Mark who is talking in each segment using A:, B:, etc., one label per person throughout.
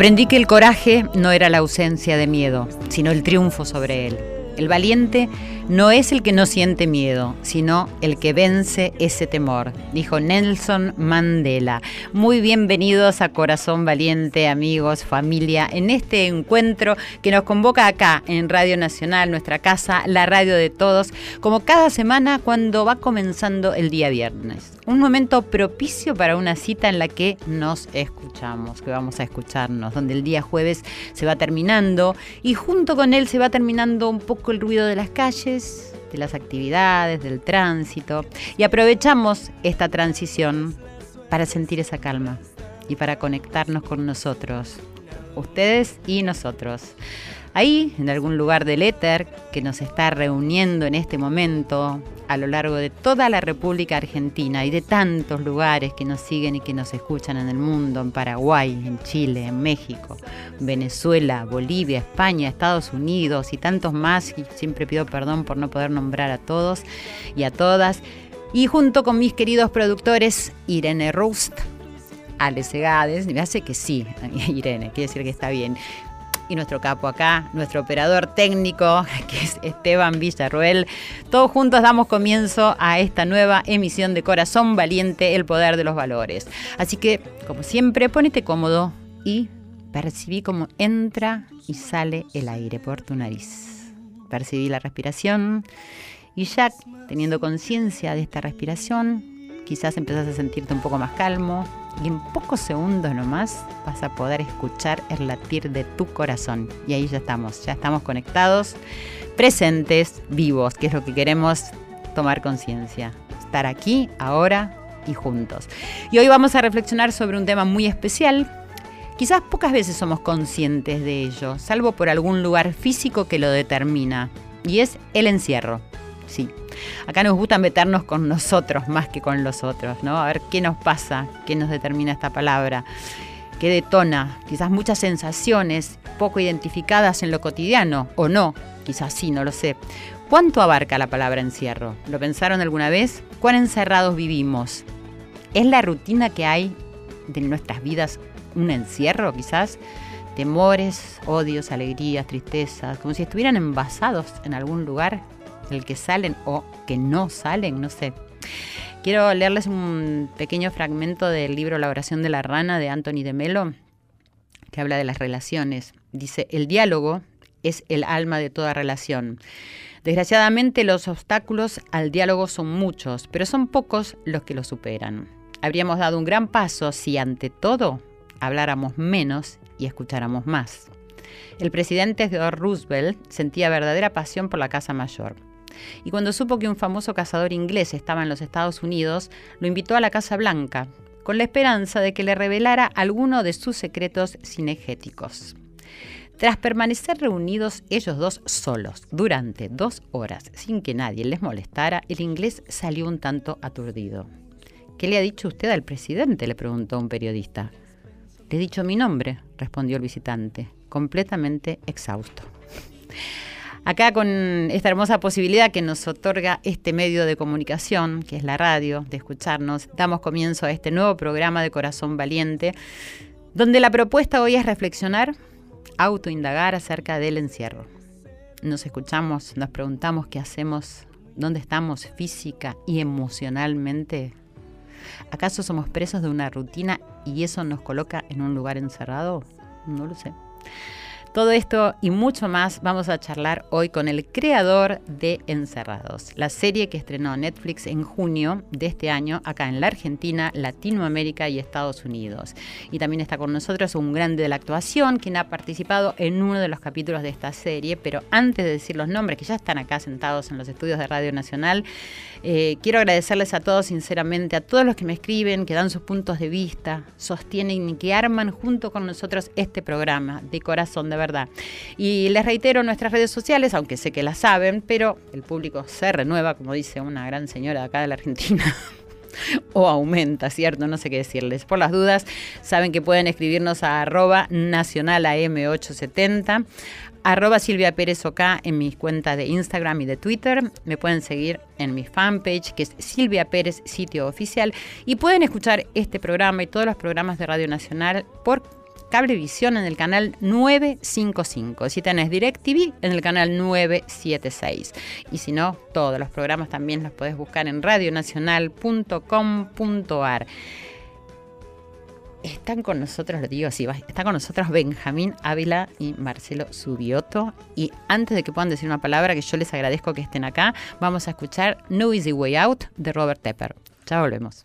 A: Aprendí que el coraje no era la ausencia de miedo, sino el triunfo sobre él. El valiente no es el que no siente miedo, sino el que vence ese temor, dijo Nelson Mandela. Muy bienvenidos a Corazón Valiente, amigos, familia, en este encuentro que nos convoca acá en Radio Nacional, nuestra casa, la radio de todos, como cada semana cuando va comenzando el día viernes. Un momento propicio para una cita en la que nos escuchamos, que vamos a escucharnos, donde el día jueves se va terminando y junto con él se va terminando un poco el ruido de las calles, de las actividades, del tránsito. Y aprovechamos esta transición para sentir esa calma y para conectarnos con nosotros, ustedes y nosotros. Ahí, en algún lugar del éter que nos está reuniendo en este momento a lo largo de toda la República Argentina y de tantos lugares que nos siguen y que nos escuchan en el mundo, en Paraguay, en Chile, en México, Venezuela, Bolivia, España, Estados Unidos y tantos más. Y siempre pido perdón por no poder nombrar a todos y a todas. Y junto con mis queridos productores, Irene Rust, Ale Segades, me hace que sí, Irene, quiere decir que está bien y nuestro capo acá, nuestro operador técnico, que es Esteban Villarruel. Todos juntos damos comienzo a esta nueva emisión de Corazón Valiente, el poder de los valores. Así que, como siempre, ponete cómodo y percibí cómo entra y sale el aire por tu nariz. Percibí la respiración y ya teniendo conciencia de esta respiración, quizás empezás a sentirte un poco más calmo, y en pocos segundos nomás vas a poder escuchar el latir de tu corazón. Y ahí ya estamos, ya estamos conectados, presentes, vivos, que es lo que queremos tomar conciencia. Estar aquí, ahora y juntos. Y hoy vamos a reflexionar sobre un tema muy especial. Quizás pocas veces somos conscientes de ello, salvo por algún lugar físico que lo determina, y es el encierro. Sí, Acá nos gusta meternos con nosotros más que con los otros, ¿no? A ver qué nos pasa, qué nos determina esta palabra, qué detona, quizás muchas sensaciones poco identificadas en lo cotidiano, o no, quizás sí, no lo sé. ¿Cuánto abarca la palabra encierro? ¿Lo pensaron alguna vez? ¿Cuán encerrados vivimos? ¿Es la rutina que hay de nuestras vidas un encierro quizás? Temores, odios, alegrías, tristezas, como si estuvieran envasados en algún lugar el que salen o que no salen, no sé. Quiero leerles un pequeño fragmento del libro La oración de la rana de Anthony de Melo, que habla de las relaciones. Dice, el diálogo es el alma de toda relación. Desgraciadamente los obstáculos al diálogo son muchos, pero son pocos los que lo superan. Habríamos dado un gran paso si ante todo habláramos menos y escucháramos más. El presidente Theodore Roosevelt sentía verdadera pasión por la Casa Mayor. Y cuando supo que un famoso cazador inglés estaba en los Estados Unidos, lo invitó a la Casa Blanca, con la esperanza de que le revelara alguno de sus secretos cinegéticos. Tras permanecer reunidos ellos dos solos durante dos horas sin que nadie les molestara, el inglés salió un tanto aturdido. ¿Qué le ha dicho usted al presidente? le preguntó un periodista. Le he dicho mi nombre, respondió el visitante, completamente exhausto. Acá con esta hermosa posibilidad que nos otorga este medio de comunicación, que es la radio, de escucharnos, damos comienzo a este nuevo programa de Corazón Valiente, donde la propuesta hoy es reflexionar, autoindagar acerca del encierro. Nos escuchamos, nos preguntamos qué hacemos, dónde estamos física y emocionalmente. ¿Acaso somos presos de una rutina y eso nos coloca en un lugar encerrado? No lo sé.
B: Todo esto y mucho más vamos a charlar hoy con el creador de Encerrados, la serie que estrenó Netflix en junio de este año acá en la Argentina, Latinoamérica y Estados Unidos. Y también está con nosotros un grande de la actuación, quien ha participado en uno de los capítulos de esta serie, pero antes de decir los nombres que ya están acá sentados en los estudios de Radio Nacional, eh, quiero agradecerles a todos sinceramente, a todos los que me escriben, que dan sus puntos de vista, sostienen y que arman junto con nosotros este programa de corazón de verdad. Y les reitero nuestras redes sociales, aunque sé que las saben, pero el público se renueva, como dice una gran señora de acá de la Argentina. o aumenta, ¿cierto? No sé qué decirles. Por las dudas, saben que pueden escribirnos a arroba nacionalam870, arroba Silvia Pérez OK en mis cuentas de Instagram y de Twitter. Me pueden seguir en mi fanpage, que es Silvia Pérez, sitio oficial. Y pueden escuchar este programa y todos los programas de Radio Nacional por Cablevisión en el canal 955. Si tenés DirecTV en el canal 976. Y si no, todos los programas también los podés buscar en radionacional.com.ar. Están con nosotros, lo digo así, están con nosotros Benjamín Ávila y Marcelo Subioto. Y antes de que puedan decir una palabra, que yo les agradezco que estén acá, vamos a escuchar No Easy Way Out de Robert Tepper. Ya volvemos.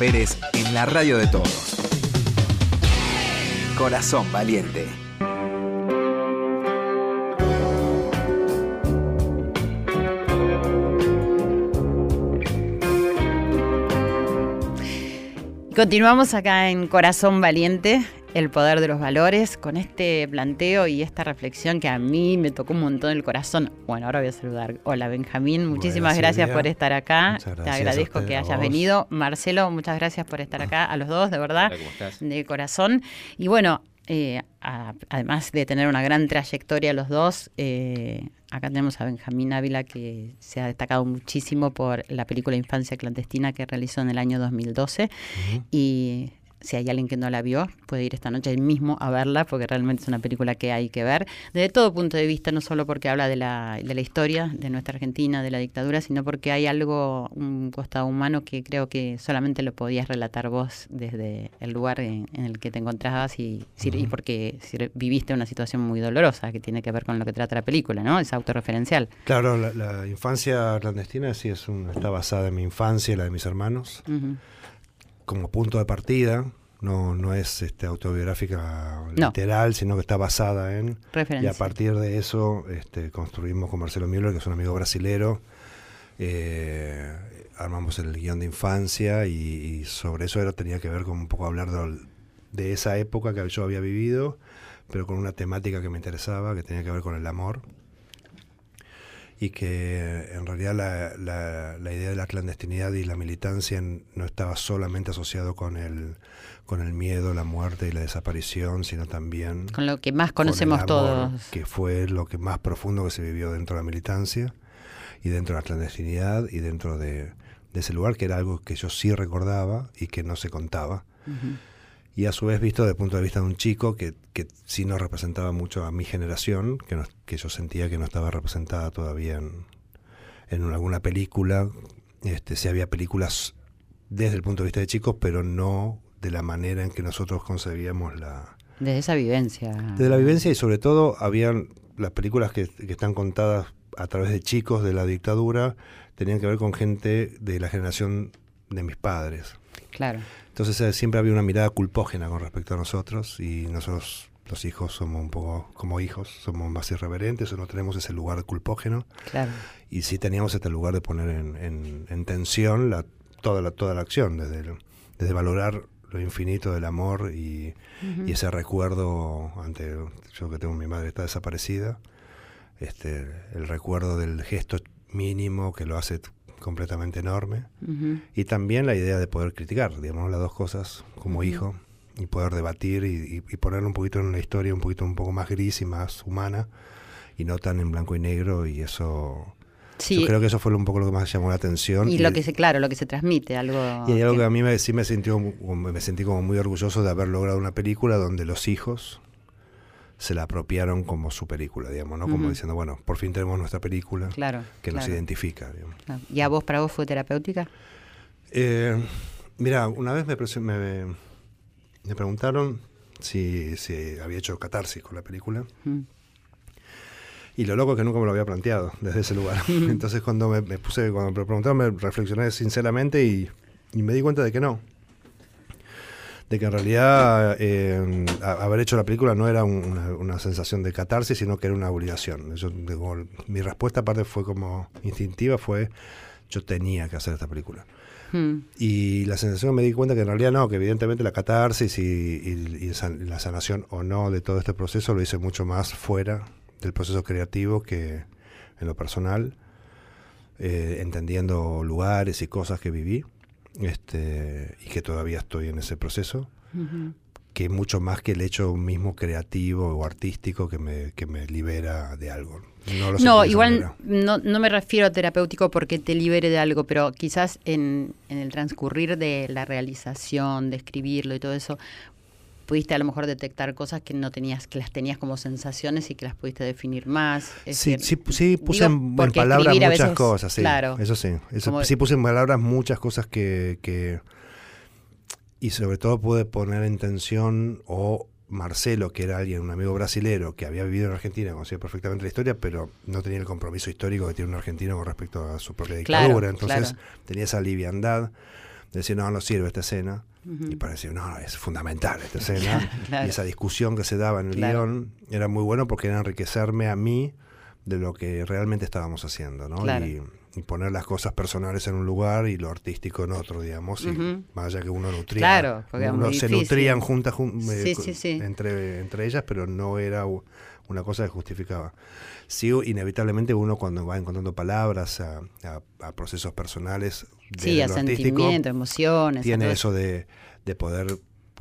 C: Pérez en la radio de todos. Corazón Valiente.
A: Continuamos acá en Corazón Valiente, el poder de los valores, con este planteo y esta reflexión que a mí me tocó un montón el corazón. Bueno, ahora voy a saludar. Hola Benjamín, muchísimas gracias por estar acá. Te agradezco que hayas venido. Marcelo, muchas gracias por estar acá, a los dos, de verdad, de corazón. Y bueno, eh, además de tener una gran trayectoria los dos, eh, acá tenemos a Benjamín Ávila que se ha destacado muchísimo por la película Infancia Clandestina que realizó en el año 2012 y si hay alguien que no la vio, puede ir esta noche mismo a verla, porque realmente es una película que hay que ver, desde todo punto de vista, no solo porque habla de la, de la historia de nuestra Argentina, de la dictadura, sino porque hay algo, un costado humano que creo que solamente lo podías relatar vos desde el lugar en, el que te encontrabas y, y porque viviste una situación muy dolorosa que tiene que ver con lo que trata la película, ¿no? Es autorreferencial.
D: Claro, la, infancia clandestina sí es un, está basada en mi infancia y la de mis hermanos como punto de partida, no, no es este, autobiográfica literal, sino que está basada en... Y a partir de eso este, construimos con Marcelo Müller, que es un amigo brasilero, eh, armamos el guion de infancia y, sobre eso era, tenía que ver con un poco hablar de, de, esa época que yo había vivido, pero con una temática que me interesaba, que tenía que ver con el amor y que en realidad la, la, idea de la clandestinidad y la militancia no estaba solamente asociado con el, con el miedo, la muerte y la desaparición, sino también...
A: Con lo que más conocemos todos.
D: Que fue lo que más profundo que se vivió dentro de la militancia y dentro de la clandestinidad y dentro de, ese lugar, que era algo que yo sí recordaba y que no se contaba y a su vez visto desde el punto de vista de un chico que, que sí no representaba mucho a mi generación, que, que yo sentía que no estaba representada todavía en, en alguna película. Este, sí había películas desde el punto de vista de chicos, pero no de la manera en que nosotros concebíamos la...
A: Desde esa vivencia.
D: Desde la vivencia y sobre todo habían las películas que, que están contadas a través de chicos de la dictadura, tenían que ver con gente de la generación de mis padres.
A: Claro.
D: Entonces eh, siempre había una mirada culpógena con respecto a nosotros y nosotros los hijos somos un poco como hijos, somos más irreverentes o no tenemos ese lugar culpógeno.
A: Claro.
D: Y sí teníamos este lugar de poner en, tensión la, toda, la, toda la acción, desde, desde valorar lo infinito del amor y, y, ese recuerdo ante yo que tengo mi madre está desaparecida este el recuerdo del gesto mínimo que lo hace completamente enorme. Y también la idea de poder criticar, digamos, las dos cosas como hijo y poder debatir y, poner un poquito en una historia un poquito un poco más gris y más humana y no tan en blanco y negro y eso... Yo creo que eso fue un poco lo que más llamó la atención.
A: Y, lo que se, claro, lo que se transmite, algo...
D: Y hay algo que, a mí me, sí me, sintió, me sentí como muy orgulloso de haber logrado una película donde los hijos se la apropiaron como su película, digamos, ¿no? Como diciendo, bueno, por fin tenemos nuestra película que nos identifica.
A: ¿Y a vos, para vos, fue terapéutica?
D: Eh, mira, una vez me, me, me preguntaron si, si, había hecho catarsis con la película. Y lo loco es que nunca me lo había planteado desde ese lugar. Entonces cuando me, puse, cuando me preguntaron, me reflexioné sinceramente y, y me di cuenta de que no de que en realidad eh, haber hecho la película no era una, sensación de catarsis, sino que era una obligación. mi respuesta aparte fue como instintiva, fue yo tenía que hacer esta película. Hmm. Y la sensación me di cuenta que en realidad no, que evidentemente la catarsis y, la sanación o no de todo este proceso lo hice mucho más fuera del proceso creativo que en lo personal, eh, entendiendo lugares y cosas que viví este, y que todavía estoy en ese proceso, que mucho más que el hecho mismo creativo o artístico que me, que me libera de algo.
A: No, igual no, no, me refiero a terapéutico porque te libere de algo, pero quizás en, en el transcurrir de la realización, de escribirlo y todo eso, pudiste a lo mejor detectar cosas que no tenías, que las tenías como sensaciones y que las pudiste definir más.
D: sí, sí, sí, puse en, palabras muchas cosas, sí. Claro, eso sí. sí puse en palabras muchas cosas que, que, Y sobre todo pude poner en tensión o Marcelo, que era alguien, un amigo brasilero que había vivido en Argentina, conocía perfectamente la historia, pero no tenía el compromiso histórico que tiene un argentino con respecto a su propia dictadura. Entonces tenía esa liviandad decir, no, no sirve esta escena. Y para decir, no, es fundamental esta escena.
A: Claro.
D: Y esa discusión que se daba en el
A: Claro.
D: guion era muy bueno porque era enriquecerme a mí de lo que realmente estábamos haciendo, ¿no? Y, y poner las cosas personales en un lugar y lo artístico en otro, digamos. Y
A: Ujú.
D: más allá que uno nutría.
A: Claro,
D: uno se
A: difícil.
D: nutrían juntas jun- eh,
A: Sí,
D: co-
A: sí, sí.
D: Entre, entre ellas, pero no era una cosa que justificaba. Sí, inevitablemente uno cuando va encontrando palabras a, a- a procesos personales de
A: Sí, a
D: lo artístico,
A: sentimiento, emociones.
D: tiene eso de, de poder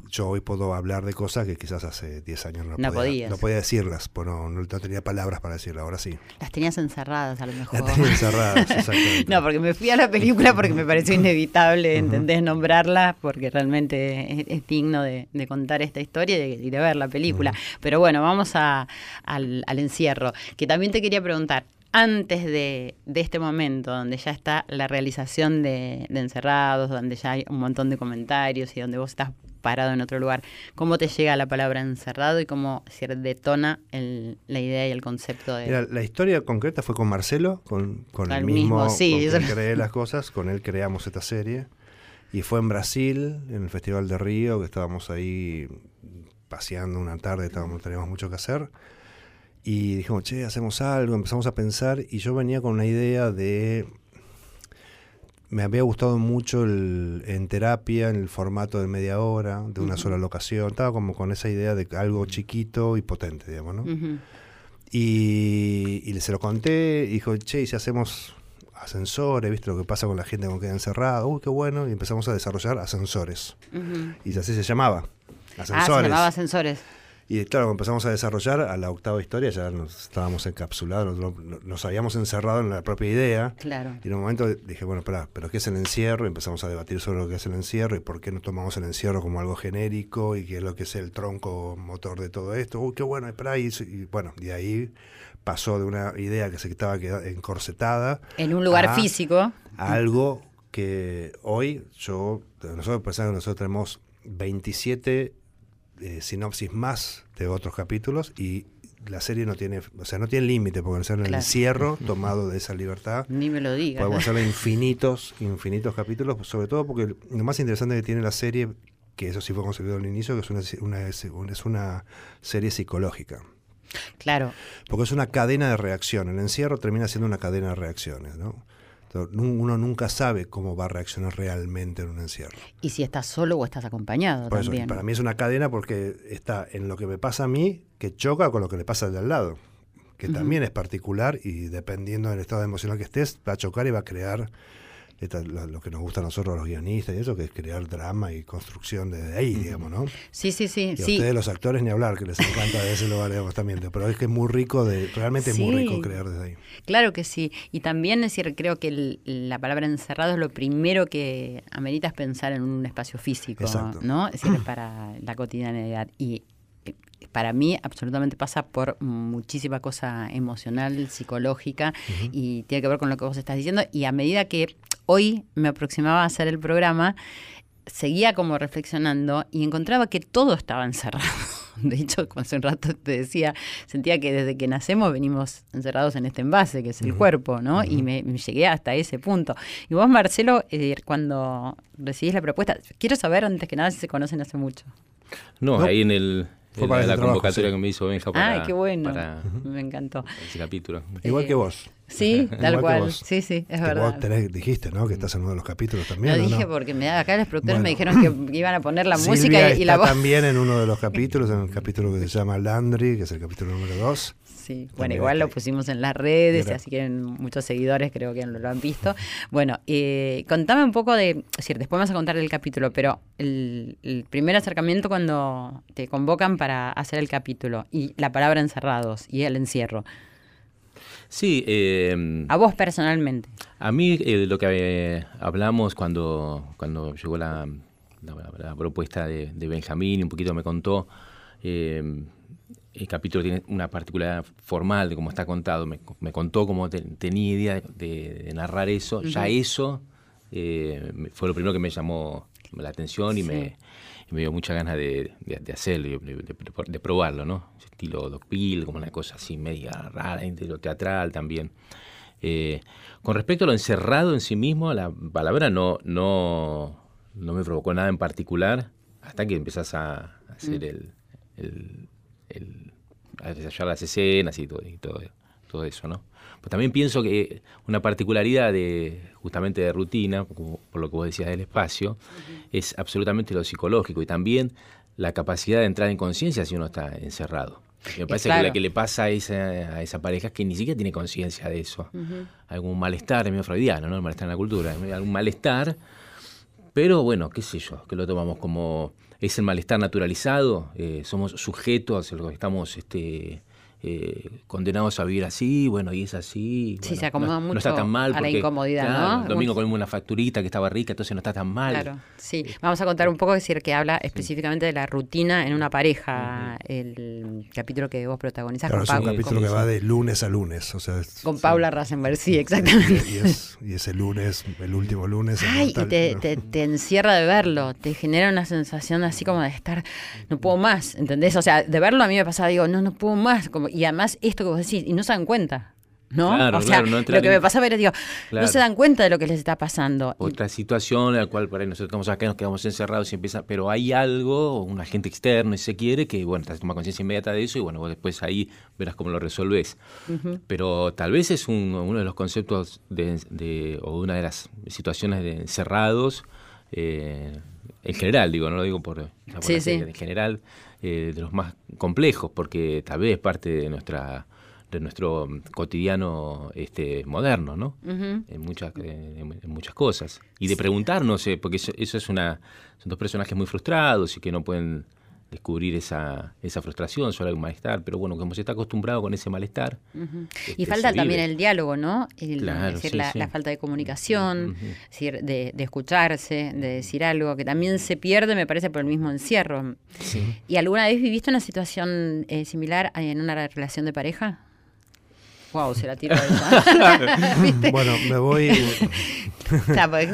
D: yo hoy puedo hablar de cosas que quizás hace 10 años no,
A: No
D: podía,
A: podías.
D: no podía decirlas, no, no- tenía palabras para decirlas, ahora sí.
A: Las tenías encerradas a lo mejor.
D: Las tenía encerradas, exactamente.
A: No, porque me fui a la película porque me pareció inevitable, ¿entendés? Nombrarla, porque realmente es, es digno de, de contar esta historia y de, ver la película. Pero bueno, vamos a- al, al encierro, que también te quería preguntar. Antes de, de este momento, donde ya está la realización de, de Encerrados, donde ya hay un montón de comentarios y donde vos estás parado en otro lugar, ¿cómo te llega la palabra encerrado y cómo se detona el- la idea y el concepto de...
D: Mira, la historia concreta fue con Marcelo, con, con el mismo,
A: mismo, sí,
D: con
A: lo-
D: creé las cosas, con él creamos esta serie. Y fue en Brasil, en el Festival de Río, que estábamos ahí paseando una tarde, estábamos, no teníamos mucho que hacer. Y dijimos, che, hacemos algo, empezamos a pensar, y yo venía con una idea de... Me había gustado mucho el, en terapia, en el formato de media hora, de una sola locación. Estaba como con esa idea de algo chiquito y potente, digamos, ¿no? Y, y se lo conté, y dijo, che, ¿y si hacemos ascensores? ¿Viste lo que pasa con la gente cuando queda encerrada? Uy, qué bueno. Y empezamos a desarrollar ascensores. Y así se llamaba.
A: Ah, se
D: Ascensores.
A: llamaba ascensores.
D: Y claro, cuando empezamos a desarrollar, a la octava historia ya nos estábamos encapsulados, nos, habíamos encerrado en la propia idea.
A: Claro.
D: Y en un momento dije, bueno, espera, ¿pero qué es el encierro? Y empezamos a debatir sobre lo que es el encierro y por qué no tomamos el encierro como algo genérico y qué es lo que es el tronco motor de todo esto. Uy, qué bueno, espera. Y, y bueno, de ahí pasó de una idea que se estaba queda- encorsetada
A: En un lugar
D: a-
A: físico.
D: a algo que hoy yo, nosotros pensamos que nosotros tenemos 27 eh, sinopsis más de otros capítulos y la serie no tiene, o sea, no tiene límite porque ser el
A: Claro.
D: encierro tomado de esa libertad.
A: Ni me lo digas.
D: Podemos hacerle infinitos, infinitos capítulos, sobre todo porque lo más interesante que tiene la serie, que eso sí fue concebido al inicio, que es una, una- es una- es una serie psicológica.
A: Claro.
D: Porque es una cadena de reacción. El encierro termina siendo una cadena de reacciones, ¿no? Uno nunca sabe cómo va a reaccionar realmente en un encierro.
A: Y si estás solo o estás acompañado
D: Por eso,
A: también.
D: para mí es una cadena porque está en lo que me pasa a mí, que choca con lo que le pasa al de al lado, que también es particular y dependiendo del estado emocional que estés, va a chocar y va a crear esta- lo, lo que nos gusta a nosotros los guionistas y eso, que es crear drama y construcción desde ahí, digamos, ¿no?
A: Sí, sí, sí.
D: Y a
A: sí.
D: ustedes los actores ni hablar, que les encanta decirlo valemos también, pero es que es muy rico, de realmente es muy rico crear desde ahí.
A: Claro que sí. Y también es decir, creo que el- la palabra encerrado es lo primero que amerita es pensar en un espacio físico,
D: Exacto.
A: ¿no? Es decir, para la cotidianidad. Y para mí absolutamente pasa por muchísima cosa emocional, psicológica, y tiene que ver con lo que vos estás diciendo. Y a medida que hoy me aproximaba a hacer el programa, seguía como reflexionando y encontraba que todo estaba encerrado. De hecho, como hace un rato te decía, sentía que desde que nacemos venimos encerrados en este envase, que es el cuerpo, ¿no? Y me, me llegué hasta ese punto. Y vos, Marcelo, eh, cuando recibís la propuesta, quiero saber antes que nada si se conocen hace mucho.
E: No,
D: No.
E: ahí en, el,
D: Fue para
E: la, la
D: trabajo,
E: convocatoria
D: sí.
E: que me hizo Benja para,
A: Ay, qué bueno.
E: para
A: Me encantó.
E: ese capítulo.
D: Igual
A: Eh,
D: que vos.
A: Sí, tal cual.
D: vos.
A: Sí, sí, es
D: Que
A: verdad.
D: Vos tenés- dijiste, ¿no? Que estás en uno de los capítulos también.
A: Lo
D: ¿o
A: dije
D: no?
A: porque me acá los productores me dijeron que iban a poner la
D: Silvia
A: música y la
D: está
A: voz.
D: también en uno de los capítulos, en el capítulo que se llama Landry, que es el capítulo número 2.
A: Sí, bueno, igual lo pusimos en las redes, así que muchos seguidores creo que lo, han visto. Bueno, eh, contame un poco de, es decir, después vas a contar el capítulo, pero el, el primer acercamiento cuando te convocan para hacer el capítulo y la palabra encerrados y el encierro.
E: Sí, eh,
A: A vos personalmente.
E: a mí eh, lo que eh, hablamos cuando, cuando llegó la, la- la propuesta de, de Benjamín, un poquito me contó, eh, el capítulo tiene una particularidad formal de cómo está contado, me, me contó cómo te- tenía idea de, de narrar eso, ya eso eh, fue lo primero que me llamó la atención y,
A: Sí.
E: me, y me dio muchas ganas de, de- de hacerlo, de, probarlo, ¿no? Estilo Dogville, como una cosa así media rara, estilo teatral también. Eh, con respecto a lo encerrado en sí mismo, la palabra no, no, no me provocó nada en particular hasta que empezás a hacer el, el, el- a desarrollar las escenas y todo, y todo, todo eso, ¿no? Pues también pienso que una particularidad de justamente de rutina, por lo que vos decías del espacio, es absolutamente lo psicológico y también la capacidad de entrar en conciencia si uno está encerrado. Me parece que lo que le pasa a esa, a esa pareja es que ni siquiera tiene conciencia de eso. Algún malestar, es medio freudiano, ¿no? El malestar en la cultura. Algún malestar, pero bueno, qué sé yo, que lo tomamos como es el malestar naturalizado, eh, somos sujetos a lo que estamos este, eh, condenados a vivir así, bueno, y es así.
A: Sí,
E: bueno,
A: se acomoda
E: no, no
A: mucho
E: está tan mal.
A: a la
E: porque,
A: incomodidad,
E: claro,
A: ¿no?
E: El domingo comimos una facturita que estaba rica, entonces no está tan mal.
A: Claro, sí. Vamos a contar un poco, es decir, que habla específicamente de la rutina en una pareja, el capítulo que vos protagonizás
D: Claro,
A: con,
D: es un capítulo
A: con-
D: que va de lunes a lunes. O sea, es-
A: con
D: sí.
A: Paula Rasenberg, sí, exactamente.
D: Y, es, y ese lunes, el último lunes. es
A: Ay, y
D: mortal,
A: te,
D: ¿no?
A: te- te encierra de verlo, te genera una sensación así como de estar, no puedo más, ¿entendés? O sea, de verlo a mí me pasaba, digo, no, no puedo más, como, y además esto que vos decís, y no se dan cuenta, ¿no?
E: Claro,
A: o sea,
E: claro, no
A: lo que me pasaba era, digo,
E: Claro.
A: no se dan cuenta de lo que les está pasando. Y-
E: Otra situación en la cual por ahí nosotros estamos acá, nos quedamos encerrados y empieza, pero hay algo, un agente externo, si se quiere, que bueno, te toma conciencia inmediata de eso y bueno, vos después ahí verás cómo lo resolvés. Pero tal vez es un- uno de los conceptos de, de- o una de las situaciones de encerrados, eh, en general, digo, no lo digo por, por la
A: Sí, sí.
E: serie, en general, eh, de los más complejos, porque tal vez es parte de nuestra de nuestro cotidiano este moderno, ¿no? En muchas en, en muchas cosas. Y de preguntarnos eh, porque eso, eso es una son dos personajes muy frustrados y que no pueden descubrir esa, esa frustración hay un malestar pero bueno como se está acostumbrado con ese malestar
A: Y
E: este,
A: falta también el diálogo, ¿no? El-
E: Claro,
A: es decir,
E: sí,
A: la,
E: sí.
A: la falta de comunicación,
E: Ujú.
A: es decir, de, de escucharse, de decir algo, que también se pierde, me parece, por el mismo encierro. ¿Y alguna vez viviste una situación eh, similar en una relación de pareja? Wow, se la tiro esa. ¿Viste?
D: Bueno, me voy.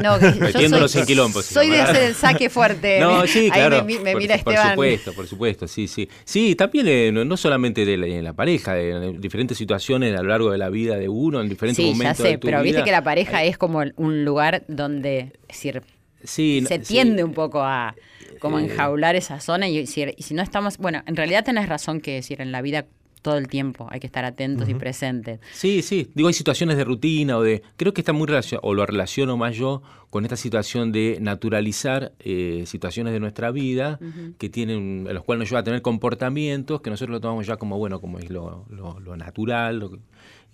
A: No, que yo
E: Metiéndonos
A: soy, de hacer el saque fuerte.
E: no, sí,
A: Ahí
E: claro.
A: me, mi- me
E: por,
A: mira
E: por
A: Esteban.
E: supuesto, por supuesto, sí, sí. Sí, también eh, no, no solamente de la, en la pareja, en diferentes situaciones a lo largo de la vida de uno, en diferentes
A: Sí, ya
E: momentos
A: sé,
E: de tu
A: pero viste que la pareja es como un lugar donde es decir,
E: Sí, no-
A: se
E: sí.
A: tiende un poco a como
E: Eh.
A: enjaular esa zona y, si, y si no estamos, bueno, en realidad tenés razón que decir, en la vida todo el tiempo hay que estar atentos y presentes.
E: Sí, sí. Digo, hay situaciones de rutina o de. Creo que está muy relacionado, o lo relaciono más yo con esta situación de naturalizar eh, situaciones de nuestra vida que tienen, en los cuales nos lleva a tener comportamientos que nosotros lo tomamos ya como, bueno, como es lo, lo- lo natural. lo que-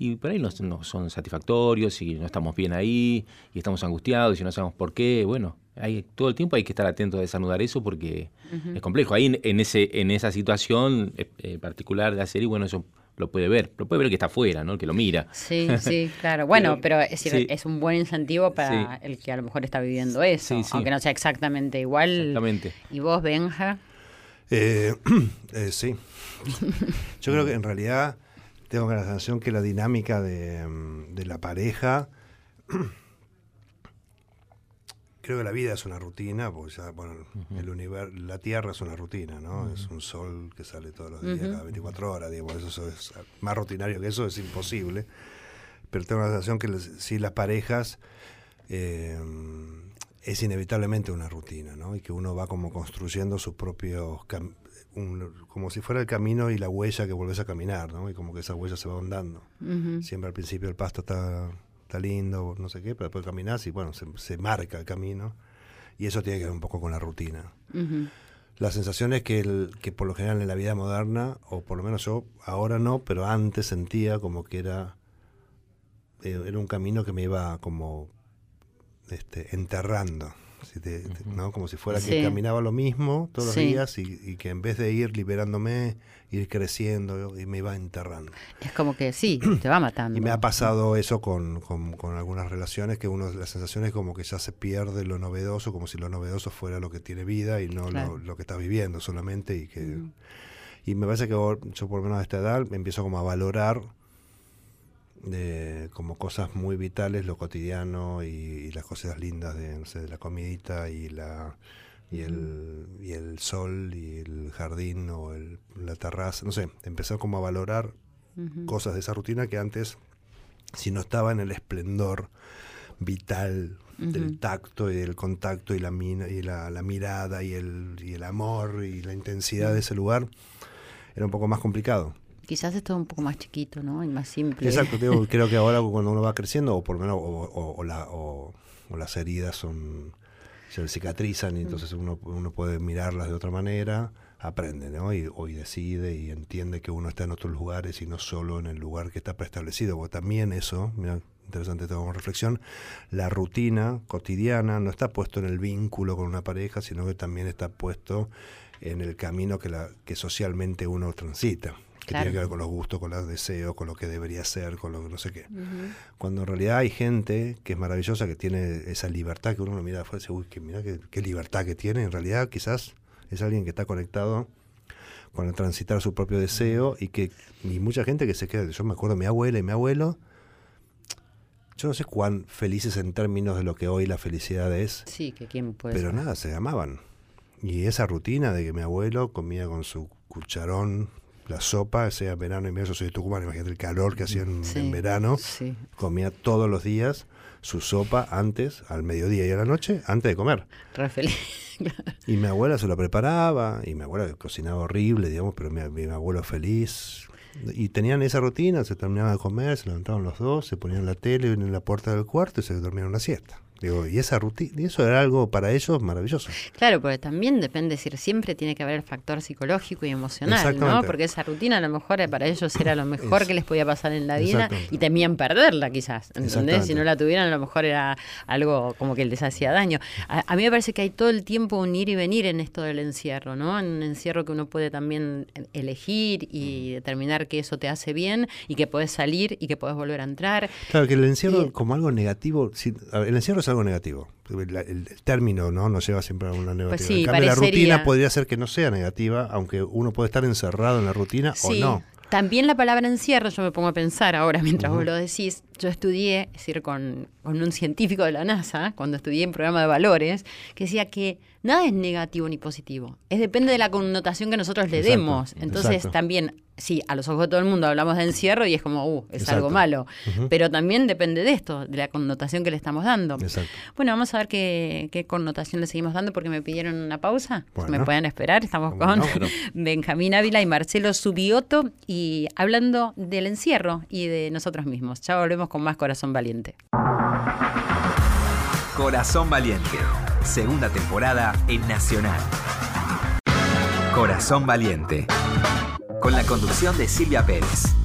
E: y por ahí no, no son satisfactorios y no estamos bien ahí y estamos angustiados y no sabemos por qué. Bueno, hay, todo el tiempo hay que estar atentos a desnudar eso porque es complejo. Ahí en, en ese, en esa situación eh, eh, particular de la serie, bueno, eso lo puede ver. Lo puede ver el que está afuera, ¿no? El que lo mira.
A: Sí, sí, claro. Bueno,
E: Pero-
A: pero es, decir,
E: sí.
A: es un buen incentivo para
E: Sí.
A: el que a lo mejor está viviendo eso,
E: Sí, sí.
A: aunque no sea exactamente igual.
E: Exactamente.
A: ¿Y vos, Benja?
D: Eh, eh, sí. Yo creo que en realidad tengo la sensación que la dinámica de, mm, de la pareja. Creo que la vida es una rutina, porque ya, bueno, el universo, la Tierra es una rutina, ¿no? Es un sol que sale todos los días, cada 24 horas, digamos, eso es más rutinario que eso es imposible. Pero tengo la sensación que las- sí las parejas eh, es inevitablemente una rutina, ¿no? Y que uno va como construyendo sus propios, un- como si fuera el camino y la huella que volvés a caminar, ¿no? Y como que esa huella se va ahondando. Siempre al principio el pasto está, está lindo, no sé qué, pero después caminás y bueno, se, se marca el camino. Y eso tiene que ver un poco con la rutina.
A: Ujú.
D: La sensación es que, el, que por lo general en la vida moderna, o por lo menos yo ahora no, pero antes sentía como que era, eh, era un camino que me iba como este, enterrando, si te- te- ¿no? como si fuera que
A: Sí.
D: caminaba lo mismo todos los
A: Sí.
D: días y, y que en vez de ir liberándome, ir creciendo y me iba enterrando.
A: Es como que sí, te va matando.
D: Y me ha pasado eso con, con- con algunas relaciones, que uno la sensación es como que ya se pierde lo novedoso, como si lo novedoso fuera lo que tiene vida y no
A: Claro.
D: lo, lo que estás viviendo solamente. Y que y me parece que yo por lo menos a esta edad me empiezo como a valorar eh, como cosas muy vitales lo cotidiano y, y las cosas lindas de, no sé, de la comidita y la y el, y el sol y el jardín o el- la terraza, no sé, empezar como a valorar cosas de esa rutina que antes, si no estaba en el esplendor vital del tacto y del contacto y la, mina, y la, la mirada y el, y el amor y la intensidad de ese lugar, era un poco más complicado.
A: Quizás es todo un poco más chiquito, ¿no? Y más simple.
D: Exacto, digo, creo que ahora cuando uno va creciendo, o por lo menos, o, o- o la- o- las heridas son se cicatrizan y entonces uno, uno puede mirarlas de otra manera, aprende, ¿no? Y, decide y entiende que uno está en otros lugares y no solo en el lugar que está preestablecido. Porque también eso, mira, interesante como reflexión, la rutina cotidiana no está puesto en el vínculo con una pareja, sino que también está puesto en el camino que, la, que socialmente uno transita. Que
A: Claro.
D: tiene que ver con los gustos, con los deseos, con lo que debería ser, con lo que no sé qué. Cuando en realidad hay gente que es maravillosa, que tiene esa libertad que uno lo mira afuera y dice, uy, que mira qué, qué libertad que tiene. En realidad quizás es alguien que está conectado con el transitar su propio deseo y que y mucha gente que se queda, yo me acuerdo de mi abuela y mi abuelo, yo no sé cuán felices en términos de lo que hoy la felicidad es,
A: Sí, que quién puede
D: pero
A: ser.
D: nada, se amaban. Y esa rutina de que mi abuelo comía con su cucharón la sopa, sea verano medio, yo soy de Tucumán, imagínate el calor que hacía en,
A: Sí,
D: en verano,
A: Sí.
D: comía todos los días su sopa antes, al mediodía y a la noche, antes de comer. Y mi abuela se lo preparaba, y mi abuela cocinaba horrible, digamos, pero mi, mi abuelo feliz. Y tenían esa rutina, se terminaban de comer, se levantaban los dos, se ponían la tele en la puerta del cuarto y se dormían una siesta. Digo, y esa rutina, y eso era algo para ellos maravilloso.
A: Claro, porque también depende, decir, siempre tiene que haber el factor psicológico y emocional, ¿no? Porque esa rutina a lo mejor eh, para ellos era lo mejor
D: Es-
A: que les podía pasar en la vida y temían perderla quizás, ¿entendés? Si no la tuvieran a lo mejor era algo como que les hacía daño. A, a mí me parece que hay todo el tiempo un ir y venir en esto del encierro, ¿no? En un encierro que uno puede también eh, elegir y determinar que eso te hace bien y que puedes salir y que puedes volver a entrar.
D: Claro, que el encierro
A: Y-
D: como algo negativo, el encierro es algo negativo. El, el término no nos lleva siempre a una negativa.
A: Pues sí,
D: en cambio, la rutina podría ser que no sea negativa, aunque uno puede estar encerrado en la rutina o no.
A: También la palabra encierro, yo me pongo a pensar ahora mientras vos lo decís, yo estudié, es decir, con, con un científico de la NASA, cuando estudié en programa de valores, que decía que nada es negativo ni positivo, es depende de la connotación que nosotros le
D: Exacto,
A: demos. Entonces
D: exacto.
A: también, sí, a los ojos de todo el mundo hablamos de encierro y es como, uh, es
D: Exacto.
A: algo malo, pero también depende de esto, de la connotación que le estamos dando.
D: Exacto.
A: Bueno, vamos a ver qué, qué connotación le seguimos dando porque me pidieron una pausa.
D: Bueno.
A: ¿Me pueden esperar? Estamos
D: ¿Cómo
A: con
D: no?
A: Benjamín Ávila y Marcelo Subioto y hablando del encierro y de nosotros mismos. Ya volvemos con más Corazón Valiente.
C: Corazón Valiente, segunda temporada en Nacional. Corazón Valiente, con la conducción de Silvia Pérez.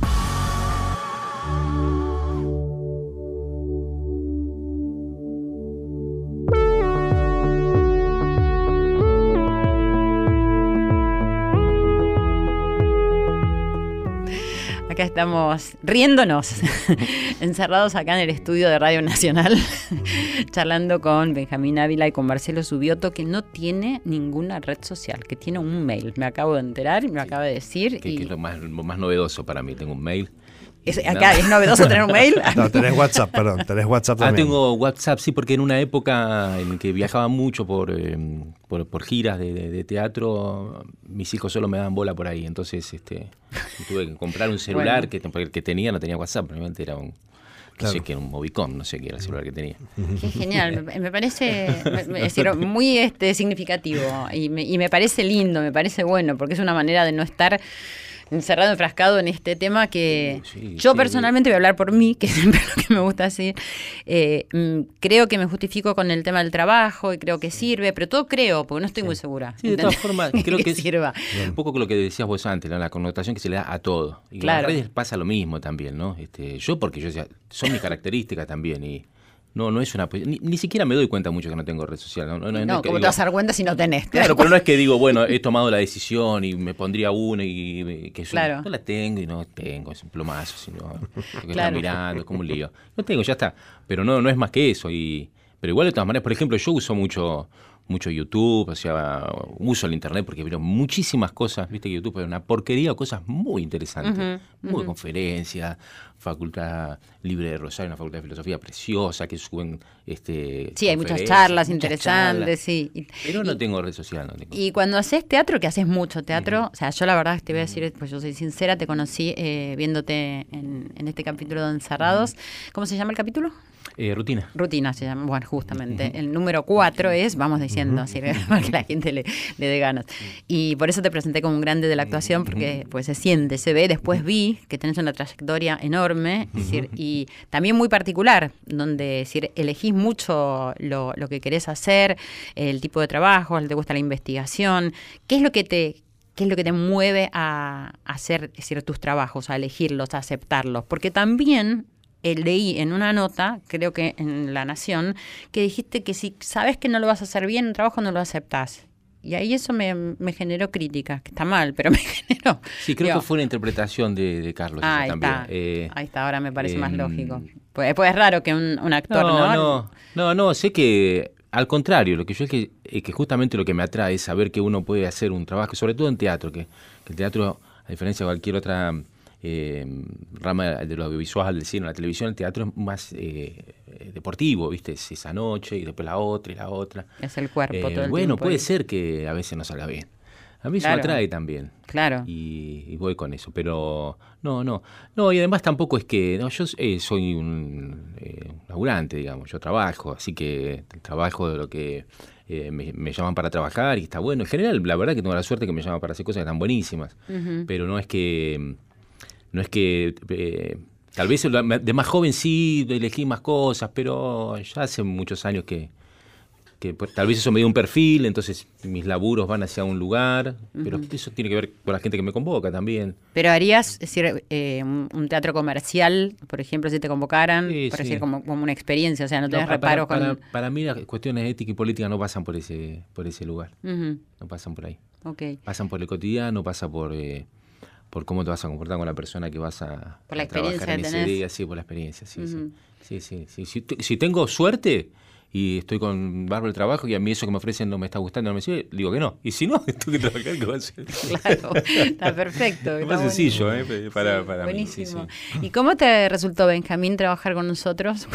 A: Acá estamos riéndonos, encerrados acá en el estudio de Radio Nacional, charlando con Benjamín Ávila y con Marcelo Subioto, que no tiene ninguna red social, que tiene un mail. Me acabo de enterar y me lo acaba de decir.
E: Que,
A: y
E: que es lo más, lo más novedoso para mí. Tengo un mail.
A: Es, acá es novedoso tener un mail.
D: No, tenés WhatsApp, perdón, tenés WhatsApp
E: Ah,
D: también.
E: tengo WhatsApp, sí, porque en una época en que viajaba mucho por, eh, por, por giras de, de- de teatro, mis hijos solo me daban bola por ahí. Entonces este, tuve que comprar un celular
A: Bueno.
E: que, porque el que tenía no tenía WhatsApp, realmente era un. No
D: Claro.
E: sé qué era un Movicom, no sé qué era el celular que tenía.
A: Qué genial, me, me parece me- me- es decir, muy este, significativo y me, y me parece lindo, me parece bueno, porque es una manera de no estar encerrado, enfrascado en este tema que
E: sí,
A: yo
E: sí.
A: personalmente voy a hablar por mí, que siempre es lo que me gusta decir. Eh, mm, creo que me justifico con el tema del trabajo y creo que sirve, pero todo creo, porque no estoy muy segura.
E: Sí, de todas formas, creo que
A: sirva.
E: un poco con lo que decías vos antes, ¿no? la connotación que se le da a todo. Y
A: Claro.
E: en las redes pasa lo mismo también, ¿no? Este, yo porque yo decía, son mis características también y no, no es una... Ni, ni siquiera me doy cuenta mucho que no tengo red social. No, no, no es
A: No,
E: que
A: como te
E: digo-
A: vas a dar cuenta si no tenés.
E: Claro, pero no es que digo, bueno, he tomado la decisión y me pondría una y, que yo
A: Claro.
E: no la tengo y no tengo, es un plomazo, sino que
A: Claro.
E: mirando, es como un lío. No tengo, ya está. Pero no, no es más que eso. Y, pero igual de todas maneras, por ejemplo, yo uso mucho mucho YouTube, sea, uso el internet porque veo muchísimas cosas, viste que YouTube es una porquería cosas muy interesantes, muy conferencias, facultad libre de Rosario, una facultad de filosofía preciosa que suben este
A: Sí, hay muchas charlas
E: muchas
A: interesantes,
E: charlas.
A: sí.
E: Pero no
A: y-
E: tengo red social, no tengo.
A: Y cuando haces teatro, que haces mucho teatro, o sea, yo la verdad te voy a decir, pues yo soy sincera, te conocí eh, viéndote en, en este capítulo de Encerrados. ¿Cómo se llama el capítulo?
E: Eh, rutina.
A: Rutina se llama, bueno, justamente. El número cuatro es, vamos diciendo, así para que la gente le, le dé ganas. Y por eso te presenté como un grande de la actuación, porque pues se siente, se ve. Después vi que tenés una trayectoria enorme es decir, y también muy particular, donde es decir, elegís mucho lo, lo que querés hacer, el tipo de trabajo, te gusta la investigación. ¿Qué es lo que te, ¿Qué es lo que te mueve a, hacer decir, tus trabajos, a elegirlos, a aceptarlos? Porque también eh, leí en una nota, creo que en La Nación, que dijiste que si sabes que no lo vas a hacer bien, un trabajo no lo aceptás. Y ahí eso me, me, generó crítica, que está mal, pero me generó.
E: Sí, creo que fue una interpretación de, de Carlos.
A: Ah, ahí
E: también.
A: está.
E: Eh,
A: ahí está, ahora me parece más
E: em,
A: lógico. Pues, pues es raro que un, un actor, ¿no?
E: no, no, no, no, sé que al contrario, lo que yo es que, es que justamente lo que me atrae es saber que uno puede hacer un trabajo, sobre todo en teatro, que, que el teatro, a diferencia de cualquier otra eh, rama de lo audiovisual, del cine, la televisión, el teatro es más eh, deportivo, ¿viste? Es esa noche y después la otra y la otra.
A: Es el cuerpo
E: Eh,
A: todo el
E: Bueno,
A: tiempo
E: puede
A: ahí.
E: ser que a veces no salga bien. A mí
A: Claro.
E: eso me atrae también.
A: Claro.
E: Y, y voy con eso, pero no, no. No, y además tampoco es que. No, yo eh, soy un laburante, digamos. Yo trabajo, así que trabajo de lo que eh, me, me llaman para trabajar y está bueno. En general, la verdad que tengo la suerte que me llaman para hacer cosas que están buenísimas. Pero no es que. No es que. eh, tal vez de más joven sí elegí más cosas, pero ya hace muchos años que, que tal vez eso me dio un perfil, entonces mis laburos van hacia un lugar, pero eso tiene que ver con la gente que me convoca también.
A: Pero harías, es decir, eh, un, teatro comercial, por ejemplo, si te convocaran,
E: Sí,
A: por
E: sí.
A: decir, como, como una experiencia, o sea, no
E: No,
A: tenés
E: para,
A: reparos
E: para-
A: con...
E: para- para mí las cuestiones éticas y políticas no pasan por ese, por ese lugar, no pasan por ahí. Pasan por el cotidiano, pasa por, eh, por cómo te vas a comportar con la persona que vas a,
A: Por la
E: a trabajar
A: experiencia
E: en
A: que
E: ese
A: tenés.
E: día, sí, por la experiencia, sí, sí. sí, sí, sí. Si, te- si tengo suerte y estoy con barro el trabajo y a mí eso que me ofrecen no me está gustando, no me sirve, digo que no. Y si no, tengo que trabajar, ¿qué va a?
A: Claro, está perfecto.
E: Es
A: está
E: más sencillo. ¿eh? Para,
A: Sí,
E: para mí, sí,
A: buenísimo.
E: sí.
A: ¿Y cómo te resultó, Benjamín, trabajar con nosotros?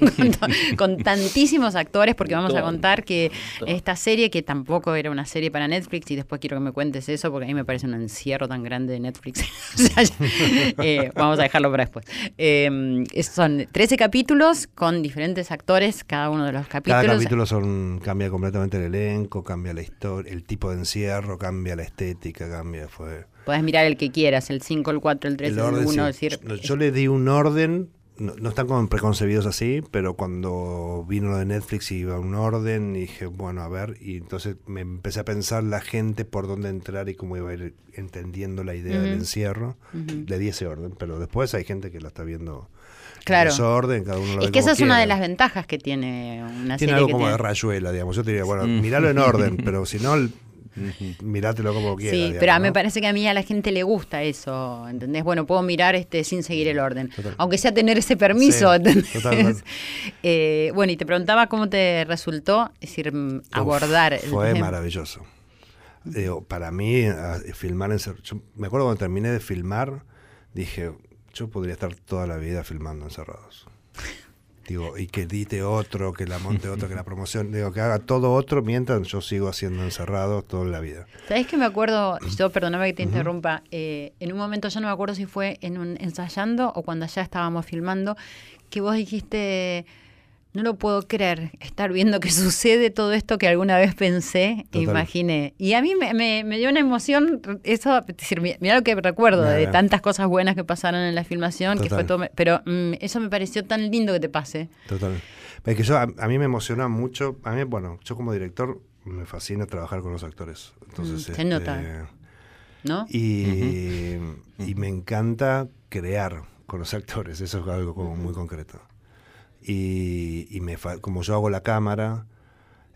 A: con, tantísimos actores, porque vamos a contar que esta serie, que tampoco era una serie para Netflix, y después quiero que me cuentes eso, porque a mí me parece un encierro tan grande de Netflix. O sea, eh, vamos a dejarlo para después. Eh, son 13 capítulos con diferentes actores, cada uno de los capítulos.
D: Cada capítulo son, cambia completamente el elenco, cambia la historia, el tipo de encierro, cambia la estética, cambia, fue...
A: Podés mirar el que quieras, el 5, el 4, el 3, el,
D: el orden,
A: 1,
D: sí.
A: decir,
D: yo, yo le di un orden, no, no están como preconcebidos así, pero cuando vino lo de Netflix iba un orden y dije, bueno, a ver, y entonces me empecé a pensar la gente por dónde entrar y cómo iba a ir entendiendo la idea del encierro. Le di ese orden, pero después hay gente que lo está viendo
A: Claro.
D: en desorden, cada uno lo
A: Es
D: ve
A: que
D: como
A: esa es una de las ventajas que tiene una
D: Tiene
A: serie
D: algo
A: que
D: como de rayuela, digamos. Yo te diría, bueno,
E: Mm.
D: miralo en orden, pero si no, el- mirátelo como quieras.
A: Sí,
D: digamos,
A: pero a me
D: ¿no?
A: parece que a mí a la gente le gusta eso, ¿entendés? Bueno, puedo mirar este sin seguir el orden,
D: Total.
A: aunque sea tener ese permiso,
D: Sí,
A: ¿entendés?
D: totalmente.
A: Eh, bueno, y te preguntaba cómo te resultó, es decir, mm, abordar. el
D: Fue
A: tema.
D: maravilloso. Digo, para mí, a- filmar en cer- yo me acuerdo cuando terminé de filmar, dije, yo podría estar toda la vida filmando encerrados. Digo, y que edite otro, que la monte otro, que la promoción, digo, que haga todo otro mientras yo sigo haciendo encerrados toda la vida.
A: ¿Sabés que me acuerdo? Yo, perdóname que te interrumpa. eh, en un momento, yo no me acuerdo si fue en un ensayando o cuando ya estábamos filmando, que vos dijiste. No lo puedo creer, estar viendo que sucede todo esto que alguna vez pensé e imaginé. Y a mí me, me- me dio una emoción, eso, es decir, mi- mira lo que recuerdo de tantas cosas buenas que pasaron en la filmación, que fue todo, pero mm, eso me pareció tan lindo que te pase.
D: Total. Es que yo, a, a mí me emociona mucho, a mí, bueno, yo como director me fascina trabajar con los actores. Entonces,
A: Mm, se
D: este,
A: nota. ¿No?
D: Y, y me encanta crear con los actores, eso es algo como muy concreto. Y, y me fa- como yo hago la cámara,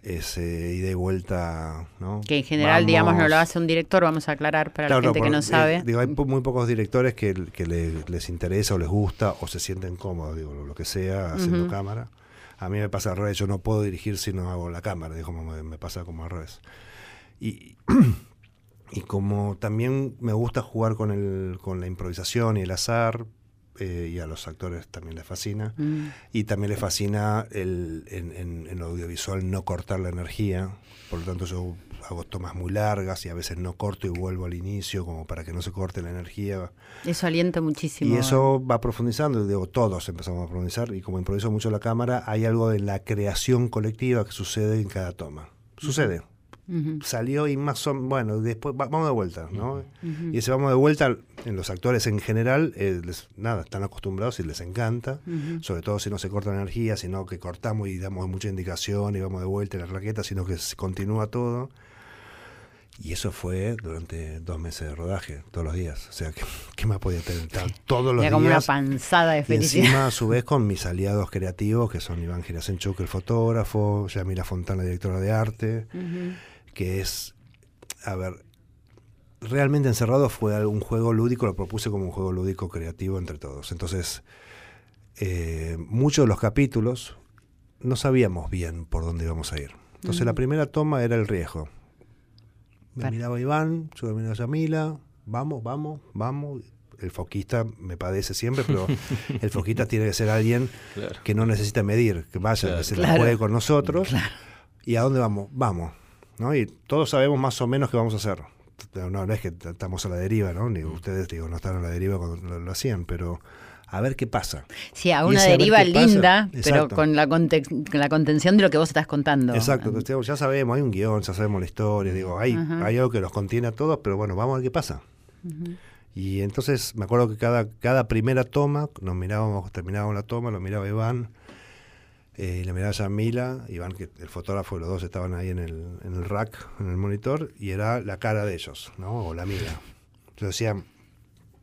D: ese ida y vuelta, ¿no?
A: Que en general, digamos, no lo hace un director, vamos a aclarar para
D: Claro,
A: la gente que no
D: eh,
A: sabe.
D: digo, hay po- muy pocos directores que, que le- les interesa o les gusta o se sienten cómodos, digo, lo, lo que sea, haciendo cámara. A mí me pasa al revés, yo no puedo dirigir si no hago la cámara, digo, me, me pasa como al revés. Y, y como también me gusta jugar con, el, con la improvisación y el azar, eh, y a los actores también les fascina,
A: Mm.
D: y también les fascina el, en, en- en audiovisual no cortar la energía, por lo tanto yo hago tomas muy largas y a veces no corto y vuelvo al inicio como para que no se corte la energía.
A: Eso alienta muchísimo.
D: Y eso va profundizando, digo, todos empezamos a profundizar y como improviso mucho la cámara, hay algo de la creación colectiva que sucede en cada toma. Sucede. Salió y más o bueno, después vamos de vuelta, ¿no? Y ese vamos de vuelta, en los actores en general, eh, les, nada, están acostumbrados y les encanta, sobre todo si no se corta energía, sino que cortamos y damos mucha indicación y vamos de vuelta en la raqueta, sino que se continúa todo. Y eso fue durante dos meses de rodaje, todos los días. O sea, ¿qué, qué más podía tener? Todos los
A: Era como
D: días.
A: una panzada de
D: Y
A: felicidad.
D: encima, a su vez, con mis aliados creativos, que son Iván Girasenchuk, el fotógrafo, Yamila Fontana, directora de arte, que es, a ver, realmente encerrado fue un juego lúdico, lo propuse como un juego lúdico creativo entre todos. Entonces, eh, muchos de los capítulos no sabíamos bien por dónde íbamos a ir. Entonces, la primera toma era el riesgo. Me miraba Iván, yo me miraba Yamila, vamos, vamos, vamos. El foquista me padece siempre, pero el foquista tiene que ser alguien
E: Claro.
D: que no necesita medir, que vaya,
E: Claro.
D: que se
A: Claro.
D: la juegue con nosotros. ¿Y a dónde vamos? Vamos. ¿No? Y todos sabemos más o menos qué vamos a hacer. No, no es que estamos a la deriva, ¿no? Ni ustedes digo, no están a la deriva cuando lo, lo hacían, pero a ver qué pasa.
A: Sí, a una deriva linda, pero con la, conte- con la contención de lo que vos estás contando.
D: Exacto, entonces, digamos, ya sabemos, hay un guion, ya sabemos la historia, digo, hay, hay algo que los contiene a todos, pero bueno, vamos a ver qué pasa. Y entonces me acuerdo que cada, cada primera toma, nos mirábamos, terminábamos la toma, lo miraba Iván, eh, le miraba a Yamila, Iván, que el fotógrafo y los dos estaban ahí en el, en el rack, en el monitor, y era la cara de ellos, ¿no? O la mía. Yo decía,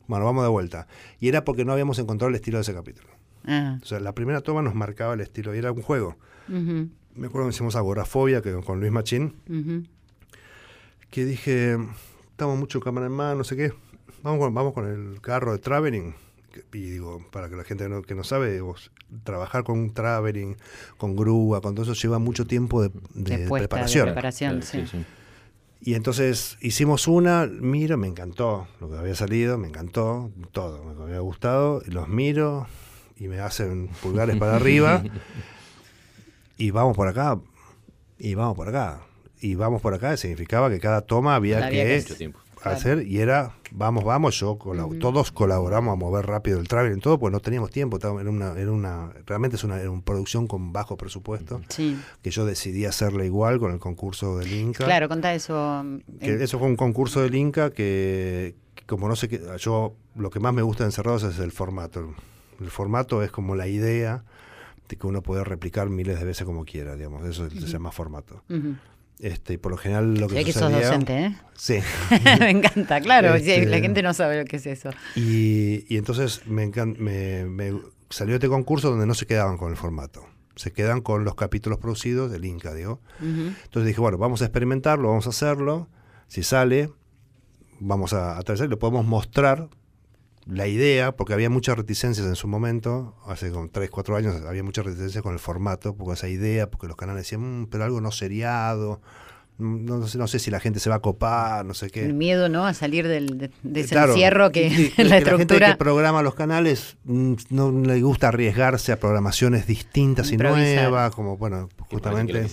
D: bueno, vamos de vuelta. Y era porque no habíamos encontrado el estilo de ese capítulo.
A: Ah,
D: O sea, la primera toma nos marcaba el estilo, y era un juego. Me acuerdo que hicimos agorafobia que con Luis Machín, que dije, estamos mucho cámara en mano, no sé qué, vamos con, vamos con el carro de traveling. Y digo, para que la gente no, que no sabe, digo, trabajar con un traveling, con grúa, con todo eso lleva mucho tiempo de, de
A: De puesta, de
D: preparación.
A: sí.
D: Y entonces hicimos una, miro, me encantó lo que había salido, me encantó todo, me había gustado, los miro y me hacen pulgares para arriba y vamos por acá, y vamos por acá, y vamos por acá, significaba que cada toma había
A: Había
D: que
A: que
E: Mucho tiempo.
D: Hacer y era vamos vamos yo colab- todos colaboramos a mover rápido el travel en todo pues no teníamos tiempo era una era una realmente es una, era una producción con bajo presupuesto
A: Sí.
D: que yo decidí hacerla igual con el concurso del Inca
A: Claro, contá eso.
D: que eso fue un concurso del Inca que, que como no sé qué yo lo que más me gusta de encerrados es el formato el formato es como la idea de que uno puede replicar miles de veces como quiera digamos eso se llama formato
A: ujú.
D: Este y por lo general lo
A: Se
D: que
A: ve que sos
D: sucedía
A: docente, ¿eh?
D: sí
A: Me encanta, claro. sí,
D: Este-
A: la gente no sabe lo que es eso.
D: Y, y entonces me, encan- me, me salió este concurso donde no se quedaban con el formato. Se quedan con los capítulos producidos del Inca, digo. Entonces dije, bueno, vamos a experimentarlo, vamos a hacerlo. Si sale, vamos a, a traer, lo podemos mostrar la idea, porque había muchas reticencias en su momento, hace como 3, 4 años había muchas reticencias con el formato, porque esa idea, porque los canales decían, "Mm, pero algo no seriado, no, no sé, no sé si la gente se va a copar, no sé qué.
A: El miedo, ¿no? A salir del, de, de ese
D: Claro,
A: encierro que
D: y- y
A: la
D: la gente
A: estructura.
D: que programa los canales mm, no le gusta arriesgarse a programaciones distintas y nuevas, como bueno, justamente.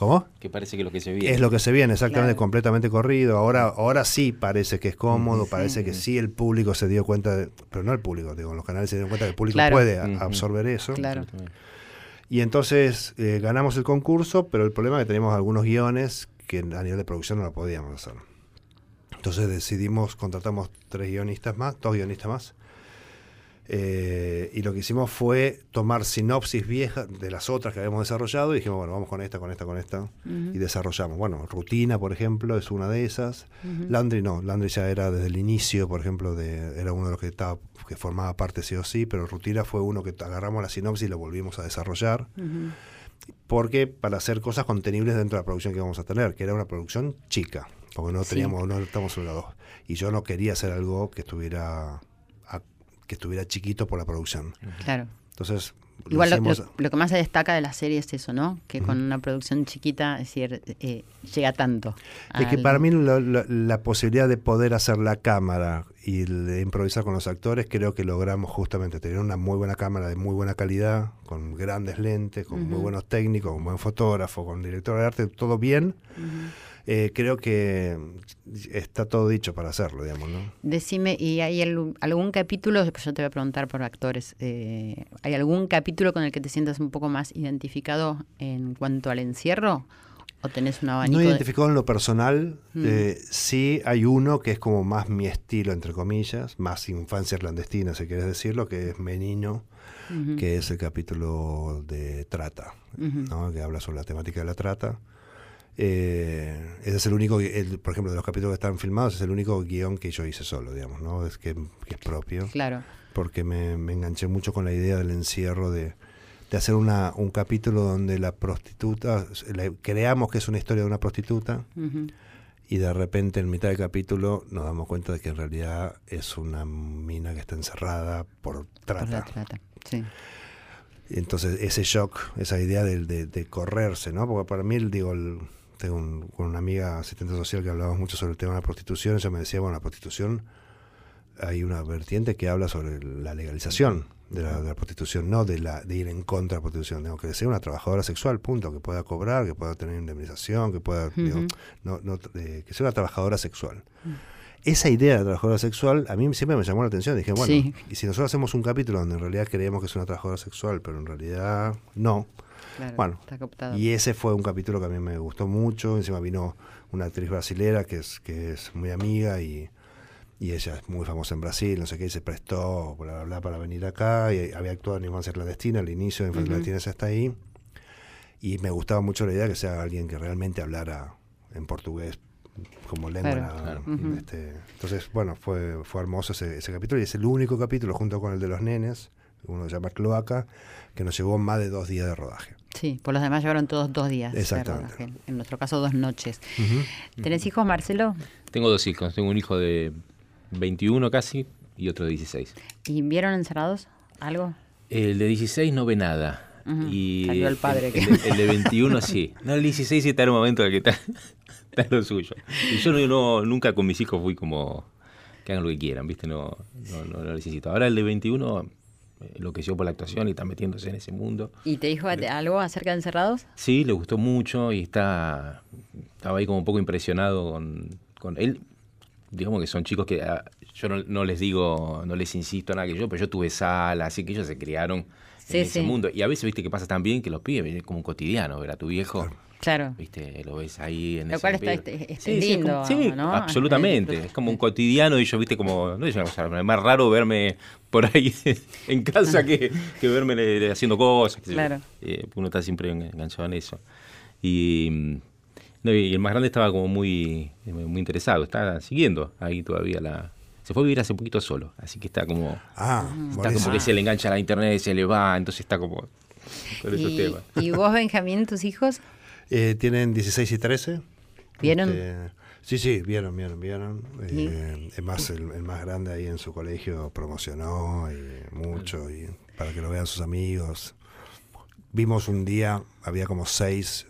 D: ¿Cómo?
E: Que parece que lo que se viene.
D: Es lo que se viene, exactamente,
A: Claro.
D: completamente corrido. Ahora, ahora sí parece que es cómodo,
A: Sí.
D: parece que sí el público se dio cuenta, de- pero no el público, digo, los canales se dieron cuenta que el público
A: Claro.
D: puede absorber eso.
A: Claro.
D: Y entonces eh, ganamos el concurso, pero el problema es que teníamos algunos guiones que a nivel de producción no lo podíamos hacer. Entonces decidimos, contratamos tres guionistas más, dos guionistas más. Eh, y lo que hicimos fue tomar sinopsis viejas de las otras que habíamos desarrollado y dijimos, bueno, vamos con esta, con esta, con esta. Y desarrollamos. Bueno, Rutina, por ejemplo, es una de esas. Landry no, Landry ya era desde el inicio, por ejemplo, de, era uno de los que estaba que formaba parte sí o sí, pero Rutina fue uno que agarramos la sinopsis y lo volvimos a desarrollar porque para hacer cosas contenibles dentro de la producción que vamos a tener, que era una producción chica, porque no
A: Sí.
D: teníamos, no estamos en la dos. Y yo no quería hacer algo que estuviera que estuviera chiquito por la producción.
A: Claro.
D: Entonces, lo
A: Igual lo, lo- lo que más se destaca de la serie es eso, ¿no? Que con una producción chiquita, es decir, eh, llega tanto.
D: Es que
A: al-
D: para mí lo- lo- la posibilidad de poder hacer la cámara y de improvisar con los actores, creo que logramos justamente tener una muy buena cámara de muy buena calidad, con grandes lentes, con muy buenos técnicos, con buen fotógrafo, con director de arte, todo bien. Eh, creo que está todo dicho para hacerlo, digamos, ¿no?
A: Decime, ¿y hay algún, capítulo, yo te voy a preguntar por actores, eh, ¿hay algún capítulo con el que te sientas un poco más identificado en cuanto al encierro? ¿O tenés un abanico?
D: No
A: de-
D: identificado en lo personal,
A: Mm.
D: eh, sí hay uno que es como más mi estilo, entre comillas, más infancia clandestina, si quieres decirlo, que es Menino, que es el capítulo de trata. ¿no? que habla sobre la temática de la trata. Eh, ese es el único, el- por ejemplo, de los capítulos que están filmados, es el único guion que yo hice solo, digamos, ¿no? Es que, que es propio,
A: Claro.
D: porque me, me enganché mucho con la idea del encierro, de, de hacer una, un capítulo donde la prostituta, la- creamos que es una historia de una prostituta, y de repente en mitad del capítulo nos damos cuenta de que en realidad es una mina que está encerrada por
A: Por la
D: trata.
A: trata. Sí.
D: Entonces ese shock, esa idea de, de- de correrse, ¿no? Porque para mí, digo, el- tengo un- con una amiga asistente social que hablábamos mucho sobre el tema de la prostitución, ella me decía, bueno, la prostitución, hay una vertiente que habla sobre la legalización de la, de la prostitución, no de, la, de ir en contra de la prostitución, digo, que sea una trabajadora sexual, punto, que pueda cobrar, que pueda tener indemnización, que pueda, digo, no, no, eh, que sea una trabajadora sexual. Esa idea de trabajadora sexual a mí siempre me llamó la atención. Dije, bueno,
A: Sí.
D: y si nosotros hacemos un capítulo donde en realidad creemos que es una trabajadora sexual, pero en realidad no.
A: Claro,
D: Bueno,
A: está captado.
D: Y ese fue un capítulo que a mí me gustó mucho. Encima vino una actriz brasilera que es, que es muy amiga y, y ella es muy famosa en Brasil, no sé qué, y se prestó, bla, bla, bla, para venir acá. Y había actuado en Infancia Clandestina, al inicio de Infancia
A: Ujú.
D: Clandestina ya está ahí. Y me gustaba mucho la idea que sea alguien que realmente hablara en portugués como lengua.
A: Claro,
D: este, entonces, bueno, fue, fue hermoso ese, ese capítulo y es el único capítulo junto con el de los nenes, uno se llama Cloaca, que nos llevó más de dos días de rodaje.
A: Sí, por los demás llevaron todos dos días. de
D: Exactamente.
A: rodaje. En nuestro caso, dos noches.
D: Ujú.
A: ¿Tenés hijos, Marcelo?
E: Tengo dos hijos. Tengo un hijo de 21 casi y otro de 16.
A: ¿Y vieron encerrados algo?
E: El de 16 no ve nada. Y
A: salió el padre
E: El,
A: que-
E: el de, el de 21 sí. No, el 16 sí está en un momento en el que está, está lo suyo. Y yo no, no- nunca con mis hijos fui como que hagan lo que quieran, ¿viste? No, no, no lo necesito. Ahora el de 21 lo que por la actuación y está metiéndose en ese mundo.
A: ¿Y te dijo algo acerca de encerrados?
E: Sí, le gustó mucho y está estaba ahí como un poco impresionado con, con él. Digamos que son chicos que ah, yo no, no les digo, no les insisto nada que yo, pero yo tuve sala, así que ellos se criaron
A: Sí,
E: en ese
A: sí.
E: mundo. Y a veces, viste, que pasa también que los pibes, es como un cotidiano, ver a tu viejo,
A: Claro.
E: Viste, lo ves ahí en
A: Lo
E: ese
A: cual está- este- este
E: Sí, sí,
A: lindo,
E: como- sí,
A: ¿no?
E: absolutamente. Es como un cotidiano y yo, viste, como, no es una cosa, es más raro verme por ahí en casa que, que verme le- haciendo cosas.
A: Claro.
E: Eh, uno está siempre enganchado en eso. Y, mm, no, y el más grande estaba como muy, eh, muy interesado, está siguiendo ahí todavía la... Se fue a vivir hace un poquito solo, así que está como...
D: Ah,
E: Está como que se le engancha a la internet, se le va, entonces está como con esos
A: ¿Y,
E: temas.
A: ¿Y vos, Benjamín, tus hijos?
D: Eh, tienen 16 y 13.
A: ¿Vieron?
D: Este, sí, sí, vieron, vieron, vieron. Eh, es más, el, el más grande ahí en su colegio promocionó y mucho y para que lo vean sus amigos. Vimos un día, había como seis,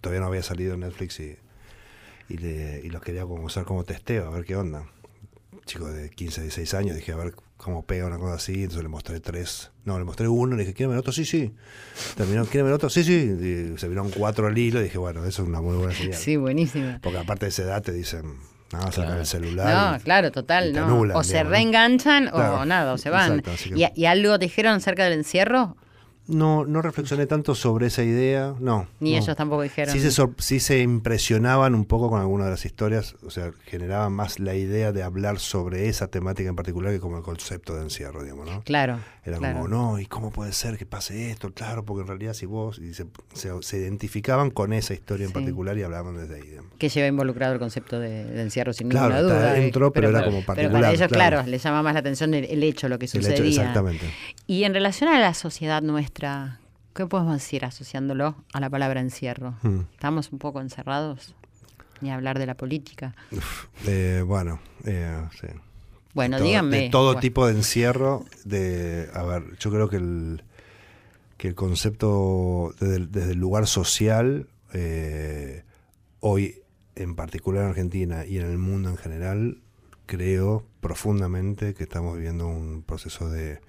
D: todavía no había salido en Netflix y, y, le- y los quería como usar como testeo, a ver qué onda. Chico de 15, 16 años, dije a ver cómo pega una cosa así, entonces le mostré tres. No, le mostré uno, le dije, ¿quieren ver otro? Sí, sí. Terminó, ¿quieren ver otro? Sí, sí. Y se vieron cuatro al hilo y dije, bueno, eso es una muy buena señal.
A: Sí, buenísimo.
D: Porque aparte de esa edad te dicen, no, sacan
E: Claro.
D: el celular.
A: No,
D: y-
A: claro,
D: y
A: total,
D: te
A: no.
D: anulan,
A: o se reenganchan o
D: Claro,
A: nada, o se van.
D: exacto, así que-
A: ¿Y, y algo te dijeron acerca del encierro?
D: No, no reflexioné tanto sobre esa idea, no.
A: Ni
D: no.
A: ellos tampoco dijeron.
D: Sí se, sí se impresionaban un poco con algunas de las historias, o sea, generaban más la idea de hablar sobre esa temática en particular que como el concepto de encierro, digamos, ¿no?
A: Claro.
D: Era
A: claro.
D: como, no, ¿y cómo puede ser que pase esto? Claro, porque en realidad si vos, y se, se, se identificaban con esa historia en
A: Sí.
D: particular y hablaban desde ahí, digamos.
A: Que lleva involucrado el concepto de, de encierro sin
D: Claro,
A: ninguna duda. eh,
D: adentro, pero era como
A: Pero
D: particular,
A: para ellos, claro,
D: claro.
A: les llama más la atención el, el hecho, lo que
D: El
A: sucedía.
D: hecho, exactamente.
A: Y en relación a la sociedad nuestra, ¿qué podemos decir asociándolo a la palabra encierro?
D: Mm.
A: ¿Estamos un poco encerrados? Ni hablar de la política.
D: Eh, bueno, eh, sí.
A: Bueno,
D: todo-
A: díganme.
D: De todo
A: Bueno,
D: tipo de encierro. De, a ver, yo creo que el, que el concepto desde el, desde el lugar social, eh, hoy en particular en Argentina y en el mundo en general, creo profundamente que estamos viviendo un proceso de,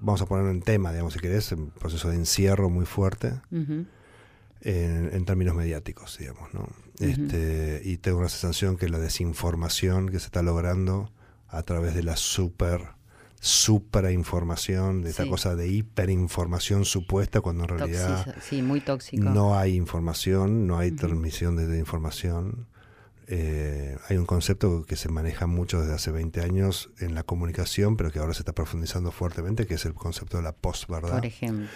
D: vamos a ponerlo en tema, digamos, si querés, un proceso de encierro muy fuerte. en, en términos mediáticos, digamos, ¿no? este, y tengo una sensación que la desinformación que se está logrando a través de la super superinformación, de esa
A: Sí.
D: cosa de hiperinformación supuesta, cuando en realidad
A: Toxizo- sí, muy tóxico.
D: no hay información, no hay transmisión de, de información. Eh, hay un concepto que se maneja mucho desde hace 20 años en la comunicación, pero que ahora se está profundizando fuertemente, que es el concepto de la posverdad.
A: Por ejemplo.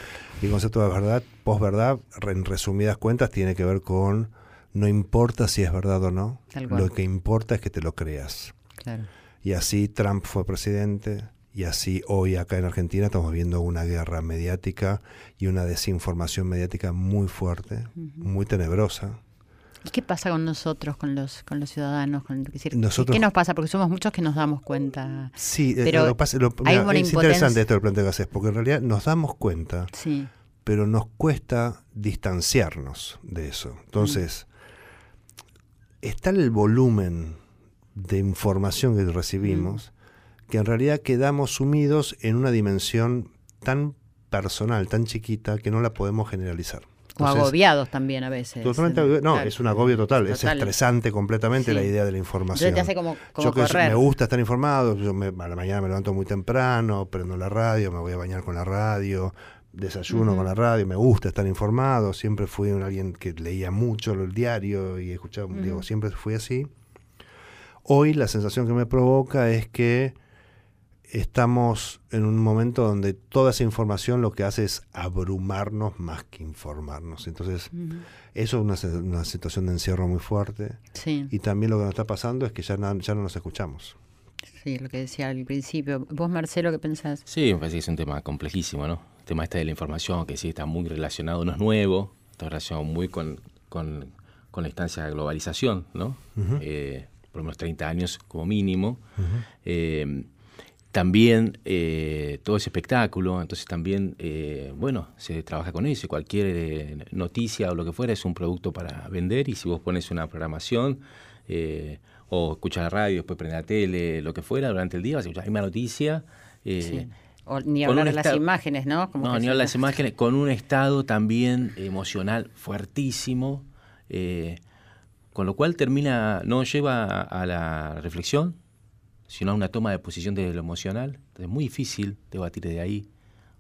D: Y el concepto de verdad, posverdad, en resumidas cuentas, tiene que ver con no importa si es verdad o no, lo que importa es que te lo creas.
A: Claro.
D: Y así Trump fue presidente, y así hoy acá en Argentina estamos viendo una guerra mediática y una desinformación mediática muy fuerte, muy tenebrosa.
A: ¿Y qué pasa con nosotros, con los, con los ciudadanos? Con, decir,
D: Nosotros-
A: ¿Qué nos pasa? Porque somos muchos que nos damos cuenta.
D: Sí, eh,
A: Pero
D: lo pasa- lo-
A: hay una
D: es interesante esto del planteo que haces, porque en realidad nos damos cuenta,
A: Sí,
D: pero nos cuesta distanciarnos de eso. Entonces, está el volumen de información que recibimos, que en realidad quedamos sumidos en una dimensión tan personal, tan chiquita, que no la podemos generalizar.
A: O agobiados también a veces.
D: Totalmente, no,
A: Claro.
D: es un agobio total, es estresante completamente
A: Sí.
D: la idea de la información.
A: Te hace como, como
D: yo que
A: correr.
D: me gusta estar informado, yo me- a la mañana me levanto muy temprano, prendo la radio, me voy a bañar con la radio, desayuno con la radio, me gusta estar informado, siempre fui un alguien que leía mucho el diario y escuchaba, digo,
A: Ujú.
D: siempre fui así. Hoy la sensación que me provoca es que estamos en un momento donde toda esa información lo que hace es abrumarnos más que informarnos. Entonces, eso es una, una situación de encierro muy fuerte.
A: Sí,
D: Y también lo que nos está pasando es que ya, na- ya no nos escuchamos.
A: sí, lo que decía al principio. ¿Vos, Marcelo, qué pensás?
E: Sí, me parece que es un tema complejísimo, ¿no? El tema este de la información, que sí está muy relacionado, no es nuevo, está relacionado muy con, con, con la instancia de globalización, ¿no? Eh, por lo menos 30 años como mínimo. Eh, también eh, todo ese espectáculo, entonces también, eh, bueno, se trabaja con eso. Cualquier eh, noticia o lo que fuera es un producto para vender y si vos pones una programación eh, o escuchas la radio, después prende la tele, lo que fuera, durante el día vas a escuchar la misma noticia. eh,
A: Sí. O ni hablar de las imágenes, ¿no? Como
E: no, ni hablar de las imágenes, con un estado también emocional fuertísimo, eh, con lo cual termina, no lleva a la reflexión, sino a una toma de posición desde lo emocional. Entonces es muy difícil debatir de ahí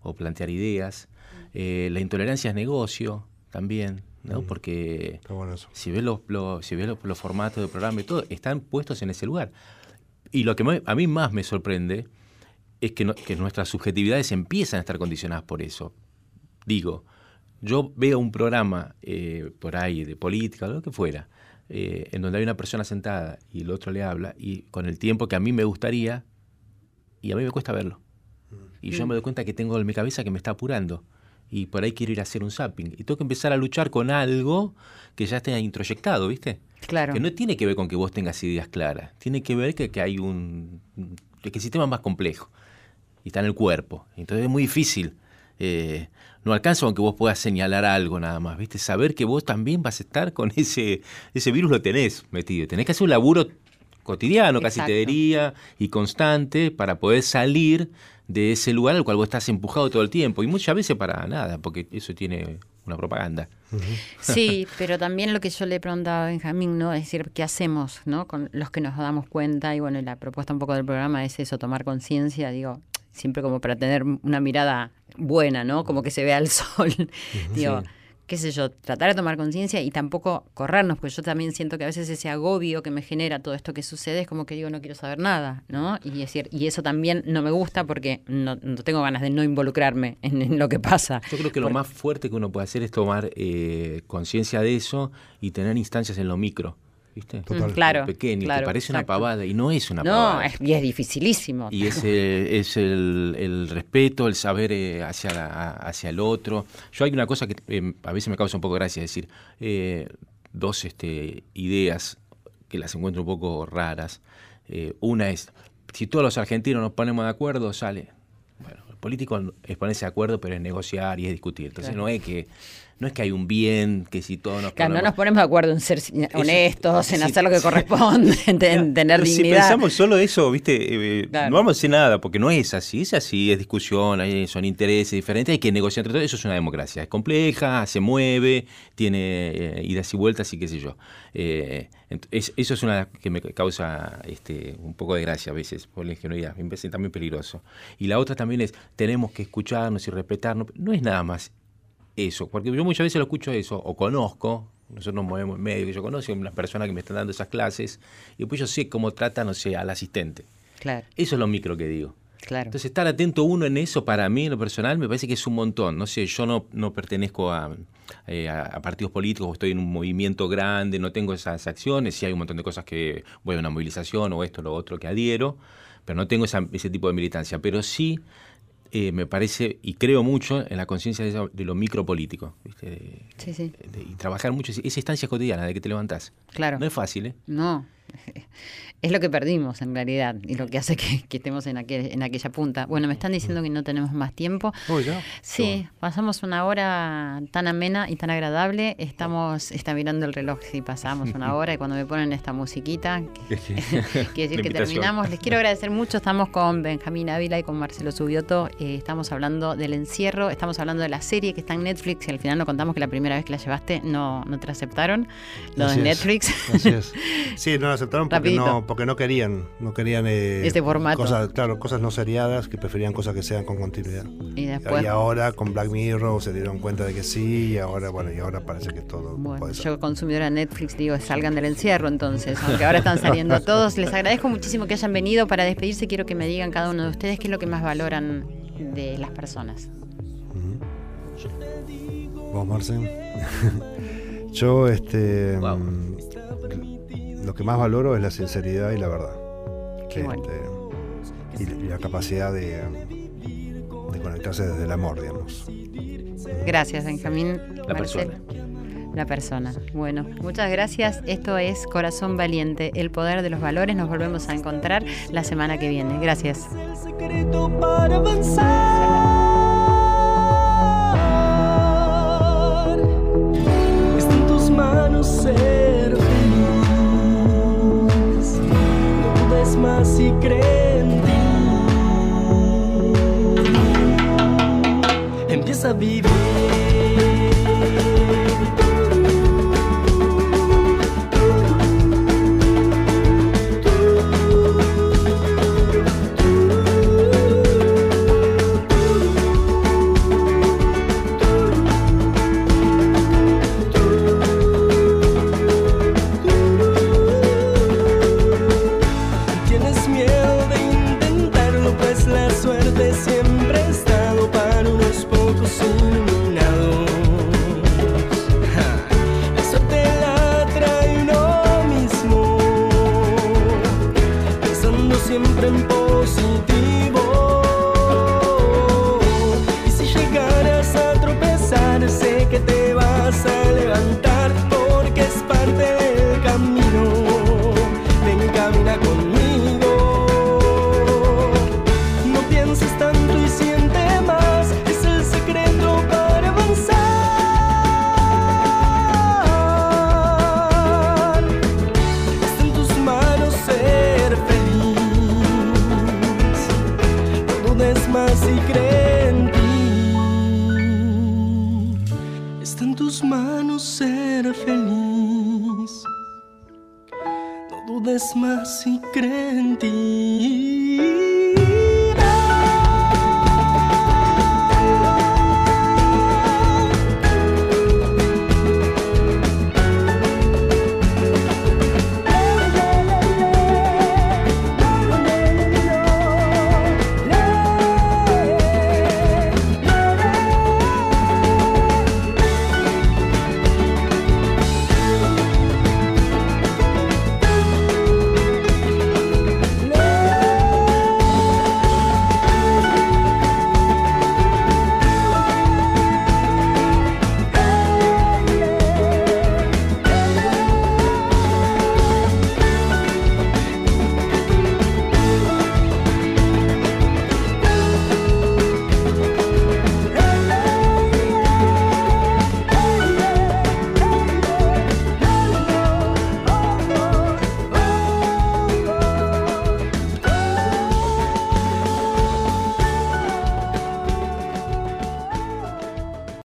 E: o plantear ideas. Eh, la intolerancia es negocio también, ¿no? Porque
D: bueno eso.
E: si ves los, los- si ves los, los formatos de programa y todo, están puestos en ese lugar. Y lo que me- a mí más me sorprende es que, no- que nuestras subjetividades empiezan a estar condicionadas por eso. Digo, yo veo un programa eh, por ahí de política o lo que fuera, eh, en donde hay una persona sentada y el otro le habla, y con el tiempo que a mí me gustaría, y a mí me cuesta verlo. Y yo me doy cuenta que tengo en mi cabeza que me está apurando. Y por ahí quiero ir a hacer un zapping. Y tengo que empezar a luchar con algo que ya esté introyectado, ¿viste?
A: Claro.
E: Que no tiene que ver con que vos tengas ideas claras. Tiene que ver que, que hay un. que el sistema es más complejo. Y está en el cuerpo. Entonces es muy difícil. eh, no alcanza con que vos puedas señalar algo nada más, ¿viste? Saber que vos también vas a estar con ese. ese virus lo tenés metido. Tenés que hacer un laburo cotidiano, casi te diría, y constante para poder salir de ese lugar al cual vos estás empujado todo el tiempo. Y muchas veces para nada, porque eso tiene una propaganda.
A: Sí, pero también lo que yo le preguntaba a Benjamín, ¿no? Es decir, ¿qué hacemos, ¿no? Con los que nos damos cuenta, y bueno, la propuesta un poco del programa es eso, tomar conciencia, digo, siempre como para tener una mirada buena, ¿no? Como que se vea el sol. digo,
E: Sí.
A: qué sé yo, tratar de tomar conciencia y tampoco corrernos, porque yo también siento que a veces ese agobio que me genera todo esto que sucede es como que digo, no quiero saber nada, ¿no? Y decir, y eso también no me gusta porque no, no tengo ganas de no involucrarme en, en lo que pasa.
E: Yo creo que lo más fuerte que uno puede hacer es tomar eh, conciencia de eso y tener instancias en lo micro, ¿viste?
D: Total.
A: Mm, claro,
E: pequeño,
A: claro,
E: que parece una pavada y no es una
A: No,
E: pavada.
A: es, y es dificilísimo.
E: Y es, eh, es el, el respeto, el saber eh, hacia, la- hacia el otro. Yo hay una cosa que eh, a veces me causa un poco gracia, es decir, eh, dos este, ideas que las encuentro un poco raras. Eh, una es, si todos los argentinos nos ponemos de acuerdo, sale. Bueno, el político es ponerse de acuerdo, pero es negociar y es discutir. Entonces
A: Claro.
E: no es que no es que hay un bien, que si todos nos
A: Claro, no nos ponemos de acuerdo en ser honestos, en hacer lo que corresponde, en, tener dignidad.
E: Si pensamos solo eso, ¿viste? Eh, no vamos a decir nada, porque no es así, es así, es discusión, hay, son intereses diferentes, hay que negociar entre todos, eso es una democracia, es compleja, se mueve, tiene eh, idas y vueltas y qué sé yo. Eh, eso es una que me causa este, un poco de gracia a veces, por la ingenuidad, me parece también peligroso. Y la otra también es, tenemos que escucharnos y respetarnos, no es nada más eso, porque yo muchas veces lo escucho eso, o conozco, nosotros nos movemos en medio, que yo conozco a una persona que me están dando esas clases, y después yo sé cómo tratan, no sé, al asistente.
A: Claro.
E: Eso es lo micro que digo.
A: Claro.
E: Entonces, estar atento uno en eso, para mí, en lo personal, me parece que es un montón. No sé, yo no, no pertenezco a, eh, a, partidos políticos, estoy en un movimiento grande, no tengo esas acciones, sí hay un montón de cosas que voy a una movilización o esto o lo otro que adhiero, pero no tengo ese tipo de militancia. Pero sí eh, me parece y creo mucho en la conciencia de, lo micropolítico.
A: Sí, sí.
E: y trabajar mucho esa instancia cotidiana de que te levantás.
A: Claro.
E: No es fácil, ¿eh?
A: No. Es lo que perdimos en realidad y lo que hace que, estemos en, aquel, en aquella punta. Bueno, me están diciendo que no tenemos más tiempo.
D: Oh, ya.
A: Sí, pasamos una hora tan amena y tan agradable. Estamos, está mirando el reloj si pasamos una hora y cuando me ponen esta musiquita, quiere decir que terminamos. Les quiero agradecer mucho. Estamos con Benjamín Ávila y con Marcelo Subioto. Eh, estamos hablando del encierro, estamos hablando de la serie que está en Netflix y al final no contamos que la primera vez que la llevaste no, no te la aceptaron. Lo de Netflix.
D: Así es. Sí, no la aceptaron porque no porque no querían, no querían
A: eh, este formato.
D: Cosas, claro, cosas no seriadas, que preferían cosas que sean con continuidad.
A: Y, después,
D: ahora con Black Mirror se dieron cuenta de que sí, y ahora bueno, y ahora parece que todo
A: bueno, Yo consumidora de Netflix digo, salgan del encierro entonces, aunque ahora están saliendo todos. Les agradezco muchísimo que hayan venido. Para despedirse quiero que me digan cada uno de ustedes qué es lo que más valoran de las personas.
D: Vos, Marcen. Yo, este. Mm, lo que más valoro es la sinceridad y la verdad.
A: Qué
D: este, y, la capacidad de, conectarse desde el amor, digamos.
A: Gracias, Benjamín.
E: La persona.
A: La persona. Bueno, muchas gracias. Esto es Corazón Valiente, el poder de los valores. Nos volvemos a encontrar la semana que viene. Gracias.
B: Más y cree en ti. Empieza a vivir.